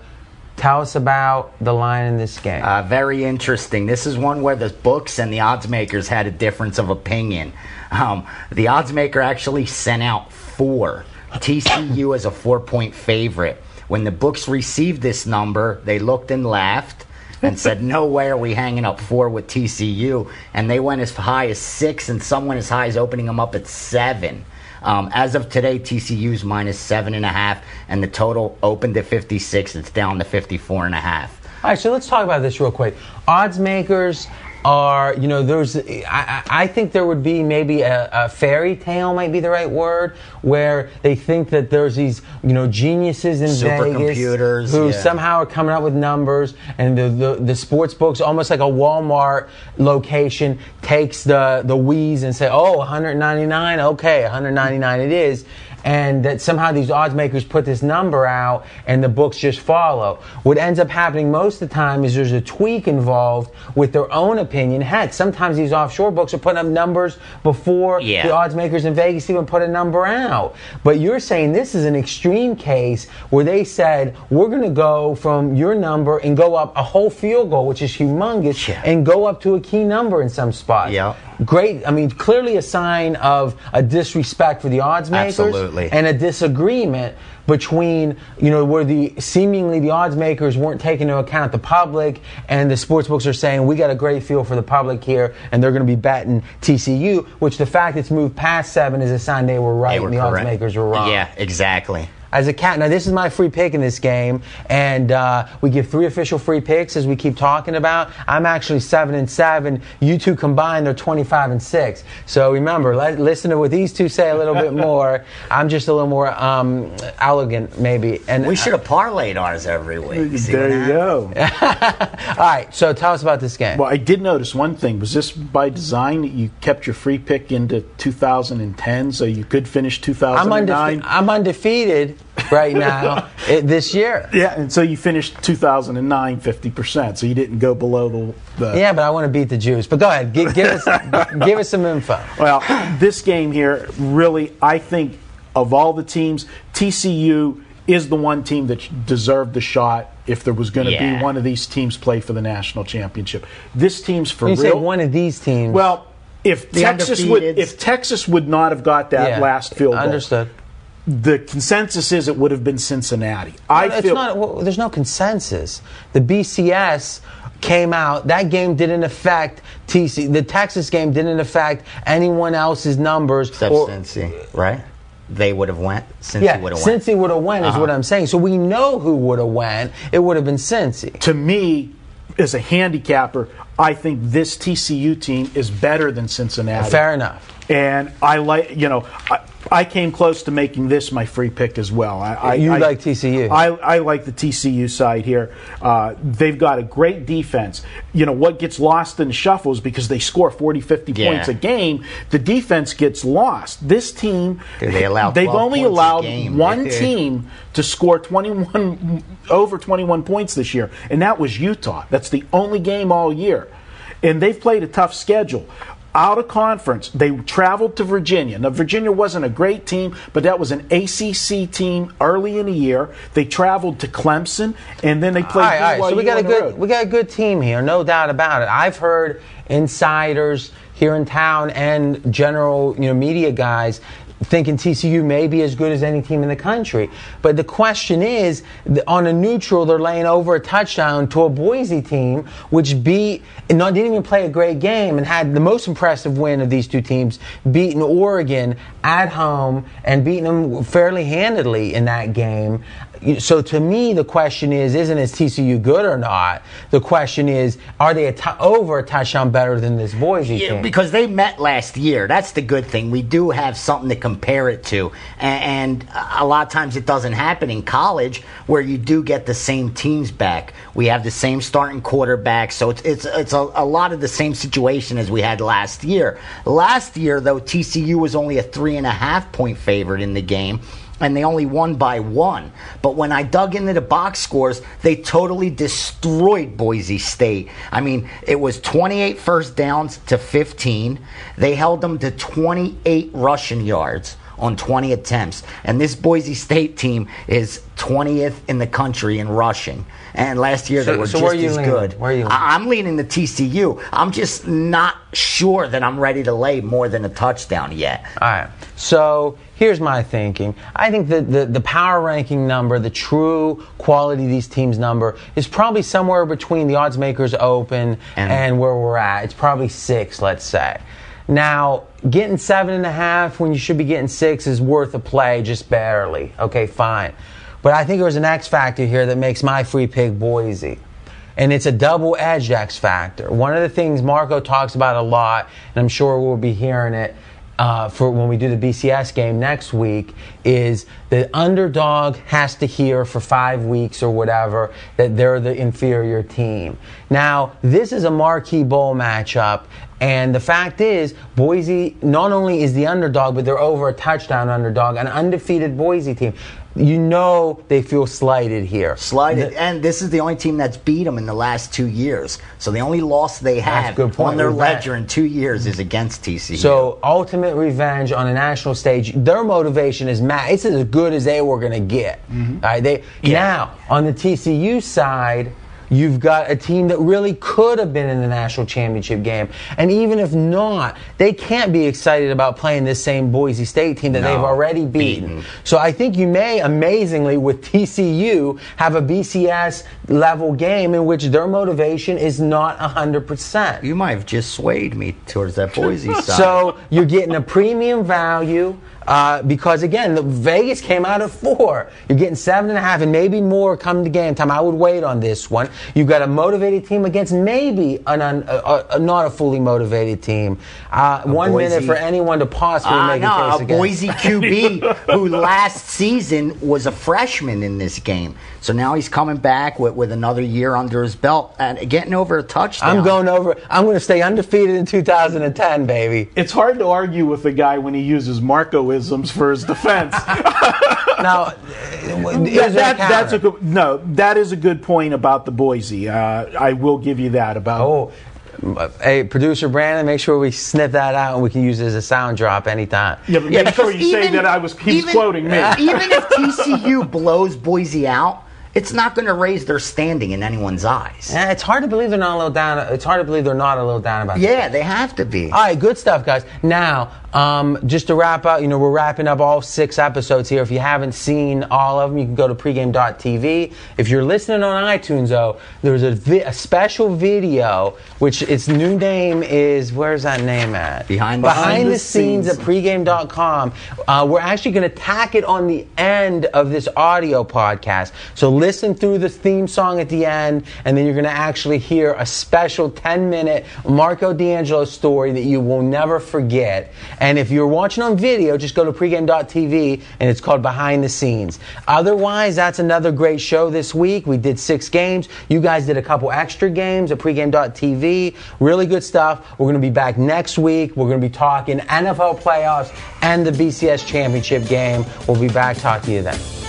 Tell us about the line in this game. Uh, very interesting. This is one where the books and the odds makers had a difference of opinion. Um, the odds maker actually sent out four. TCU as a four point favorite. When the books received this number, they looked and laughed and said, No way are we hanging up four with TCU. And they went as high as six, and some went as high as opening them up at seven. Um, as of today, TCU's minus seven and a half, and the total opened at 56. It's down to 54 and a half. All right, so let's talk about this real quick. Odds makers are, you know, there's, I, I think there would be maybe a, a fairy tale, might be the right word, where they think that there's these, you know, geniuses in Vegas who yeah. somehow are coming up with numbers, and the, the, the sports books, almost like a Walmart location, takes the, the wheeze and say, oh, 199, okay, 199 it is and that somehow these odds makers put this number out and the books just follow. What ends up happening most of the time is there's a tweak involved with their own opinion. Heck, sometimes these offshore books are putting up numbers before Yeah. the odds makers in Vegas even put a number out. But you're saying this is an extreme case where they said, we're going to go from your number and go up a whole field goal, which is humongous, Yeah. and go up to a key number in some spots. Yeah. Great. I mean, clearly a sign of a disrespect for the odds makers Absolutely. And a disagreement between you know where the seemingly the odds makers weren't taking into account the public and the sports books are saying we got a great feel for the public here and they're going to be betting TCU which the fact it's moved past seven is a sign they were right They were and the odds makers were wrong. Yeah, exactly. As a cat. Now, this is my free pick in this game, and uh, we give three official free picks as we keep talking about. I'm actually seven and seven. You two combined they're 25 and six. So remember, let, listen to what these two say a little bit more. I'm just a little more um, elegant, maybe. And We should have parlayed ours every week. See there you go. all right. So tell us about this game. Well, I did notice one thing. Was this by design that you kept your free pick into 2010 so you could finish I'm, 2009? undefe- I'm undefeated right now eh, this year. yeah, and so you finished 2009 50%, so you didn't go below the. the Yeah, but I want to beat the juice. But go ahead, give, give us give us some info. Well, this game here, really, I think of all the teams, TCU is the one team that deserved the shot if there was going to Yeah. be one of these teams play for the national championship. This team's for You say real. one of these teams. well, if The Texas would if Texas would not have got that Yeah, last field goal, Understood. The consensus is it would have been Cincinnati. I it's feel not. Well, there's no consensus. The BCS came out. That game didn't affect TC. The Texas game didn't affect anyone else's numbers. Except or- Cincy, right? They would have went. Cincy Yeah, would have went. Cincy would have went is Uh-huh. what I'm saying. So we know who would have went. It would have been Cincy. to me, as a handicapper, I think this TCU team is better than Cincinnati. Fair enough. And I like, you know, I, I came close to making this my free pick as well. I, I, You I- like TCU. I, I like the TCU side here. Uh, they've got a great defense. You know, what gets lost in the shuffle is because they score 40, 50 Yeah. points a game, the defense gets lost. This team, they allow they've 12 only points a allowed game. one team to score 21 over 21 points this year, and that was Utah. That's the only game all year. And they've played a tough schedule. Out of conference, they traveled to Virginia. Now, Virginia wasn't a great team, but that was an ACC team early in the year. They traveled to Clemson, and then they All played right, all right. So we got a good road. we got a good team here, no doubt about it. I've heard insiders here in town and general you know media guys thinking TCU may be as good as any team in the country. But the question is, on a neutral, they're laying over a touchdown to a Boise team, which beat, not, didn't even play a great game, and had the most impressive win of these two teams, beating Oregon at home and beating them fairly handedly in that game. So to me, the question is, isn't is TCU good or not? The question is, are they a t- over a touchdown better than this Boise Yeah, team? because they met last year. That's the good thing. We do have something to compare it to. A- And a lot of times it doesn't happen in college where you do get the same teams back. We have the same starting quarterback. So it's, it's, it's a, a lot of the same situation as we had last year. Last year, though, TCU was only a three and a half point favorite in the game and they only won by one. But when I dug into the box scores, they totally destroyed Boise State. I mean, it was 28 first downs to 15. They held them to 28 rushing yards on 20 attempts. And this Boise State team is 20th in the country in rushing. And last year So- they were so just where are you as leaning? good. Where are you leaning? I- I'm leaning the TCU. I'm just not sure that I'm ready to lay more than a touchdown yet. All right. So here's my thinking. I think that the, the power ranking number, the true quality of these teams number, is probably somewhere between the odds makers open and, And- where we're at. It's probably six, let's say. Now, getting seven and a half when you should be getting six is worth a play, just barely. Okay, fine. But I think there's an X factor here that makes my free pick Boise and it's a double-edged X factor. One of the things Marco talks about a lot, and I'm sure we'll be hearing it uh, for when we do the BCS game next week, is the underdog has to hear for five weeks or whatever that they're the inferior team. Now, this is a marquee bowl matchup. And the fact is, Boise not only is the underdog, but they're over a touchdown underdog, an undefeated Boise team. You know they feel slighted here. Slighted, The- and this is the only team that's beat them in the last two years. So the only loss they have good point. on their Revenge. ledger in two years is against TCU. So ultimate revenge on a national stage. Their motivation is mad. It's as good as they were going to get. Mm-hmm. All right, they now on the TCU side. You've got a team that really could have been in the national championship game. And even if not, they can't be excited about playing this same Boise State team that No, they've already beaten. beaten. So I think you may, amazingly, with TCU, have a BCS level game in which their motivation is not 100%. you might have just swayed me towards that Boise side. So you're getting a premium value uh, because again, the Vegas came out at four. You're getting seven and a half, and maybe more come to game time. I would wait on this one. You've got a motivated team against maybe an un, a, a, not a fully motivated team. Uh, one Boise- minute for anyone to possibly Ah, make no, a case a against. Boise QB who last season was a freshman in this game. So now he's coming back with, with another year under his belt and getting over a touchdown. I'm going over. I'm going to stay undefeated in 2010, baby. It's hard to argue with a guy when he uses Marcoisms for his defense. Now, That- is there a that- that's a good, no. That is a good point about the Boise. Uh, I will give you that about. Oh, hey, producer Brandon, make sure we snip that out and we can use it as a sound drop anytime. yeah, but Yeah, make sure because you say that I was. He was quoting me. Even if TCU blows Boise out, it's not going to raise their standing in anyone's eyes. Eh, it's hard to believe they're not a little down. It's hard to believe they're not a little down about. Yeah, they have to be. All right, good stuff, guys. Now Um, just to wrap up, you know, we're wrapping up all six episodes here. If you haven't seen all of them, you can go to pregame.tv. If you're listening on iTunes, though, there's a, vi- a special video, which its new name is, where's that name at? Behind the- Behind the the scenes at pregame.com. Uh, we're actually going to tack it on the end of this audio podcast. So listen through the theme song at the end, and then you're going to actually hear a special 10 minute Marco D'Angelo story that you will never forget. And if you're watching on video, just go to pregame.tv and it's called Behind the Scenes. Otherwise, that's another great show this week. We did six games. You guys did a couple extra games at pregame.tv. Really good stuff. We're going to be back next week. We're going to be talking NFL playoffs and the BCS championship game. We'll be back. Talk to you then.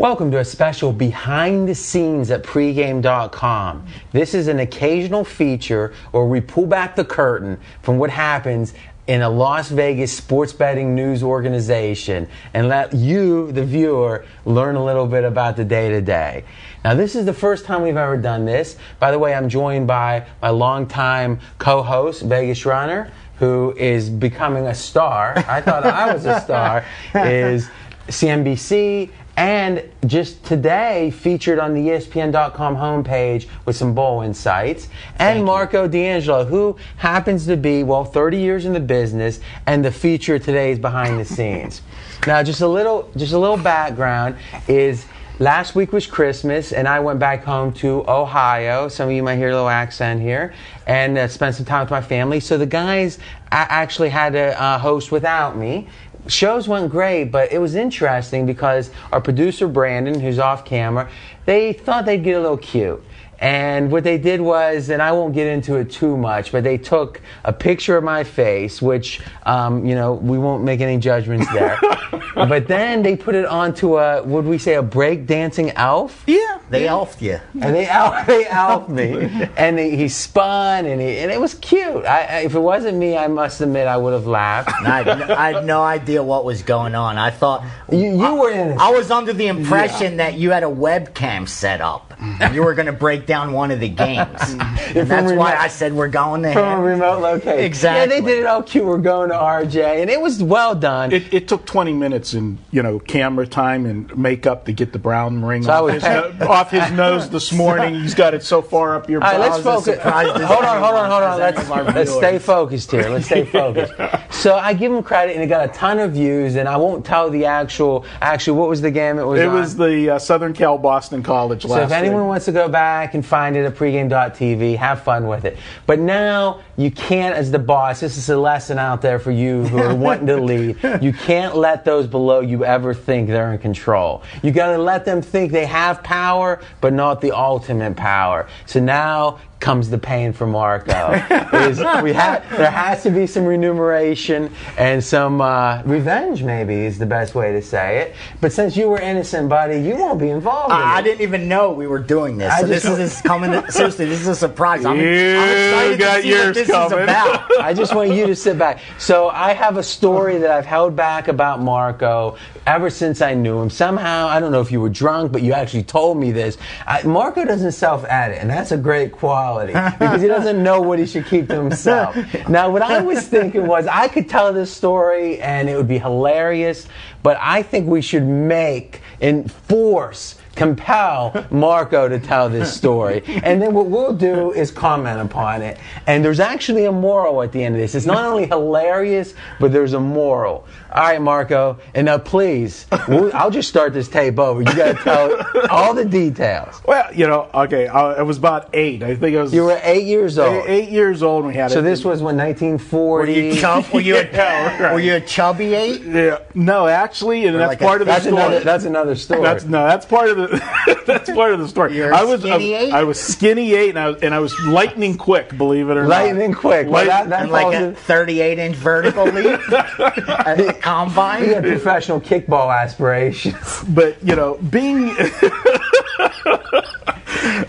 Welcome to a special behind the scenes at pregame.com. This is an occasional feature where we pull back the curtain from what happens in a Las Vegas sports betting news organization and let you, the viewer, learn a little bit about the day to day. Now, this is the first time we've ever done this. By the way, I'm joined by my longtime co host, Vegas Runner, who is becoming a star. I thought I was a star, is CNBC and just today featured on the ESPN.com homepage with some bowl insights. And Marco D'Angelo, who happens to be, well, 30 years in the business, and the feature today is behind the scenes. now, just a little, just a little background is last week was Christmas, and I went back home to Ohio. Some of you might hear a little accent here, and uh, spent some time with my family. So the guys a- actually had to uh, host without me shows went great, but it was interesting because our producer Brandon, who's off camera, they thought they'd get a little cute. And what they did was, and I won't get into it too much, but they took a picture of my face, which, um, you know, we won't make any judgments there. but then they put it onto a, would we say, a break dancing elf? Yeah. They elfed you. And they out they out me, and he, he spun, and he, and it was cute. I, I, if it wasn't me, I must admit I would have laughed. I, had no, I had no idea what was going on. I thought You, you were in. I was under the impression that you had a webcam set up. and You were going to break down one of the games. and that's why I said we're going to from a remote location. Exactly. Yeah, they did it all cute. We're going to RJ, and it was well done. It, it took 20 minutes in you know camera time and makeup to get the brown ring So I off, was his, paying- no- off his nose this morning. He's got it so far up your. all right, butt. let's focus. as surprised as Hold on, hold on, hold on. Let's, any of our let's stay focused here. Let's stay focused. so I give him credit, and it got a ton of views. And I won't tell the actual. Actually, what was the game? It was. It on? was the uh, Southern Cal Boston College So last. if anyone week. wants to go back and find it at pregame.tv, have fun with it. But now you can't, as the boss, this is a lesson out there for you who are wanting to lead. You can't let those below you ever think they're in control. You got to let them think they have power, but not the ultimate power. So now comes the pain for Marco. is we ha- there has to be some remuneration and some uh, revenge, maybe is the best way to say it. But since you were innocent, buddy, you won't be involved. in I, I didn't even know we were doing this. So this is this coming. seriously, this is a surprise. I'm, I'm You excited got to see yours what this coming. is about. I just want you to sit back. So I have a story that I've held back about Marco ever since I knew him. Somehow, I don't know if you were drunk, but you actually told me this. I, Marco doesn't self-edit, and that's a great quality because he doesn't know what he should keep to himself. Now, what I was thinking was I could tell this story and it would be hilarious, but I think we should make and force compel Marco to tell this story. And then what we'll do is comment upon it. And there's actually a moral at the end of this. It's not only hilarious, but there's a moral. All right, Marco. And now, please, we'll, I'll just start this tape over. You got to tell all the details. well, you know, okay, uh, I, I was about eight. I think I was. You were eight years old. eight, eight years old when we had So it. this was when Were 1940. you chub? Were you, a, Yeah, right. were you a chubby eight? Yeah, no, actually, and that's like a- part of the That's story. another. That's another story. That's no, that's part of the that's part of the story. You're I was uh, skinny I, eight? I was skinny eight, and I was, and I was lightning quick. Believe it or not, lightning quick. Well, that, that And like a in- 38 inch vertical leap at the He had combine? professional kickball aspirations. but you know, being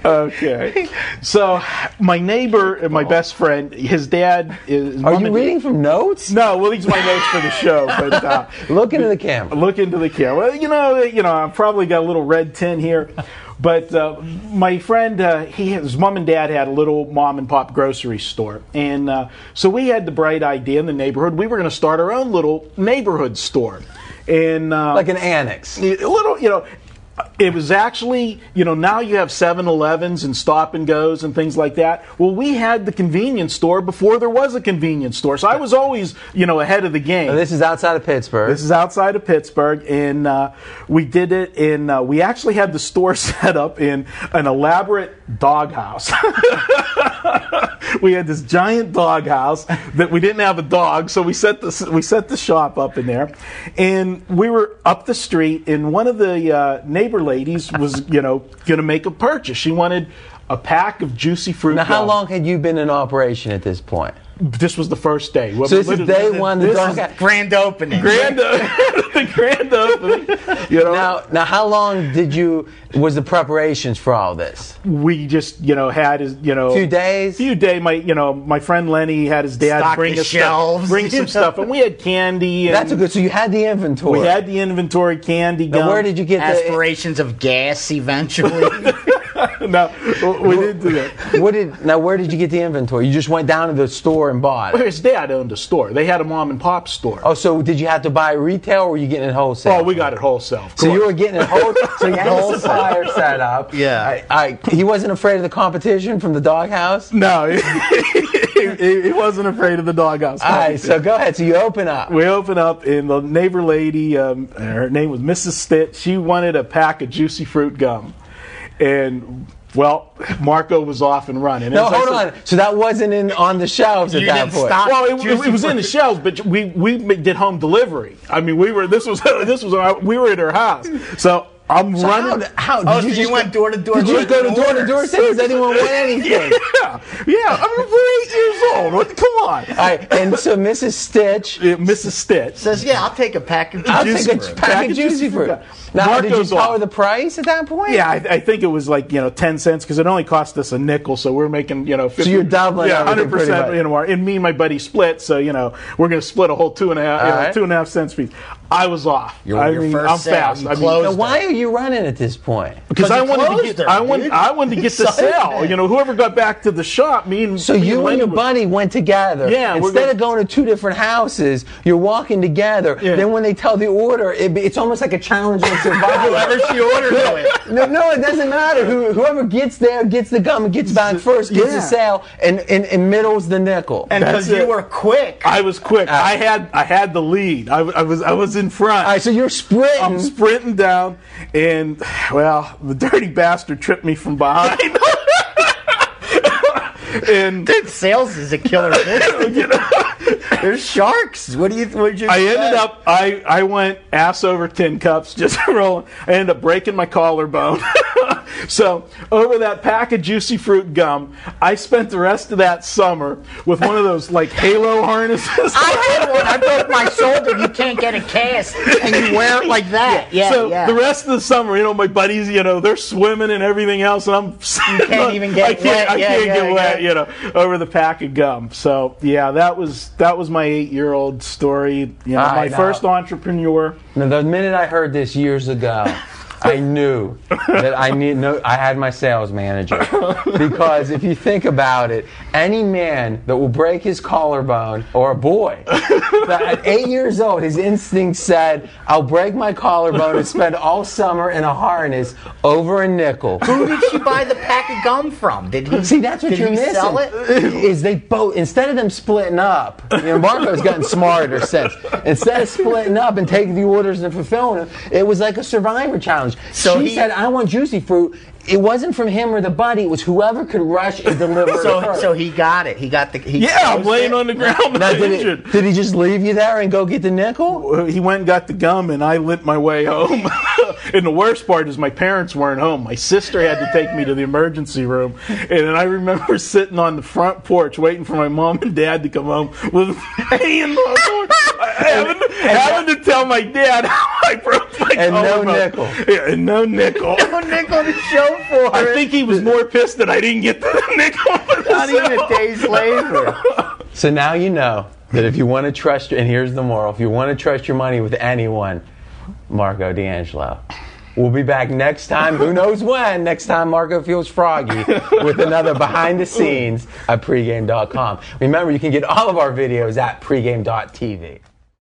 okay. So my neighbor, and my best friend, his dad is. Are you reading from notes? No, well, these are my notes for the show. But uh, Look into the camera. look into the camera. Well, you know, you know, I've probably got a little red tin here. But uh, my friend, uh, he his mom and dad had a little mom and pop grocery store, and uh, so we had the bright idea in the neighborhood we were going to start our own little neighborhood store, and uh, Like an annex. a little, you know. It was actually, you know, now you have 7 Elevens and stop and goes and things like that. Well, we had the convenience store before there was a convenience store. So I was always, you know, ahead of the game. This is outside of Pittsburgh. This is outside of Pittsburgh, and uh, we did it in. Uh, we actually had the store set up in an elaborate doghouse. we had this giant doghouse that we didn't have a dog, so we set the we set the shop up in there, and we were up the street, and one of the uh, neighbor ladies was, you know, going to make a purchase. She wanted a pack of juicy fruit. now, how long had you been in operation at this point? This was the first day. So this is day one. This dog is got- Grand opening. grand, the grand opening. You know, Now, now, how long did you was the preparations for all this? we just you know had his you know Few days? few day my you know my friend Lenny had his dad Stock bring the us shelves, stuff, bring some stuff and we had candy and That's a good. So you had the inventory. we had the inventory candy Now, where did you get the? Aspirations of gas eventually. no we didn't do that What did now? Where did you get the inventory? You just went down to the store and bought. Well, it. his dad owned a store they had a mom and pop store Oh, so did you have to buy retail, or were you getting it wholesale? oh we got it wholesale of So you were getting it wholesale. so you had a supplier set up. Yeah. I, I, he wasn't afraid of the competition from the doghouse. no he, he- he wasn't afraid of the doghouse All right. So go ahead. So you open up. we open up and the neighbor lady um, her name was mrs stitt she wanted a pack of juicy fruit gum and well marco was off and running No, hold said- on. So that wasn't in on the shelves at that point. stop. Well, it, it- it was in the shelves, but we we did home delivery. I mean, we were this was this was our, we were at her house, so I'm So running. how, how Oh, did so you, you just went go- door to door Did you go to door to door? Say, does anyone want anything? yeah, yeah. I mean, we're eight years old. What? Come on, All right, and so Mrs. Stitch, Uh, Mrs. Stitch. Says, yeah, I'll take a pack of I'll juice take a fruit. pack of juicy fruit. Now, did you Marco's tell her off. the price at that point? Yeah, I, I think it was like you know ten cents because it only cost us a nickel, so we're making you know. 50, you're doubling Yeah, hundred percent. You know, and me and my buddy split, so you know we're going to split a whole two and a half, you All know, right. two and a half cents piece. I was off. Your- I your mean, first I'm sale, fast. I mean, Now, why are you running at this point? because Because I wanted to get, her, I want. I wanted to get the sale. You know, whoever got back to the shop, me and So me you and Lenny your were- buddy went together. Yeah, Instead of going to two different houses, you're walking together. Yeah. Then when they tell the order, it, it's almost like a challenge with survival. Whoever she ordered with. No, no, it doesn't matter. Who, whoever gets there, gets the gum, and gets back first, gets Yeah. the sale, and, and, and middles the nickel. And because you were quick. I was quick. Ah. I had I had the lead. I, I was I was in front. All right, so you're sprinting. I'm sprinting down, and well, the dirty bastard tripped me from behind. and Dude, sales is a killer business. There's sharks. What do you? What you? I ended up I I went ass over tin cups, just rolling. I ended up breaking my collarbone. so over that pack of juicy fruit gum, I spent the rest of that summer with one of those like halo harnesses. I had one. I broke my shoulder. You can't get a cast, and you wear it like that. Yeah, so yeah. the rest of the summer, you know, my buddies, you know, they're swimming and everything else, and I'm you can't even get I can't, wet. I Yeah, can't yeah, get wet, yeah. you know, over the pack of gum. So yeah, that was that was my eight year old story. You know, I my know. first entrepreneur. Now, the minute I heard this years ago, I knew that I need no. I had my sales manager because if you think about it, any man that will break his collarbone or a boy that at eight years old, his instinct said, "I'll break my collarbone and spend all summer in a harness over a nickel." Who did she buy the pack of gum from? Did he? See, that's what did you're he missing. Sell it? Is they both instead of them splitting up. You know, Marco's gotten smarter since. Instead of splitting up and taking the orders and fulfilling them, it was like a survivor challenge. So she he- said, "I want juicy fruit." It wasn't from him or the buddy. It was whoever could rush and deliver. it So, first. so he got it. He got the. He Yeah, I'm laying it. on the ground, now, did, it, did he just leave you there and go get the nickel? He went and got the gum, and I lit my way home. and the worst part is my parents weren't home. My sister had to take me to the emergency room, and then I remember sitting on the front porch waiting for my mom and dad to come home with me in the having, having to tell my dad how I broke my And no nickel. Yeah, and no nickel. No nickel to show for I it. I think he was more pissed that I didn't get the nickel. For the Not even a day's labor. So now you know that if you want to trust, and here's the moral: if you want to trust your money with anyone, Marco D'Angelo. We'll be back next time. Who knows when? Next time Marco feels froggy with another behind the scenes at pregame.com. Remember, you can get all of our videos at pregame.tv.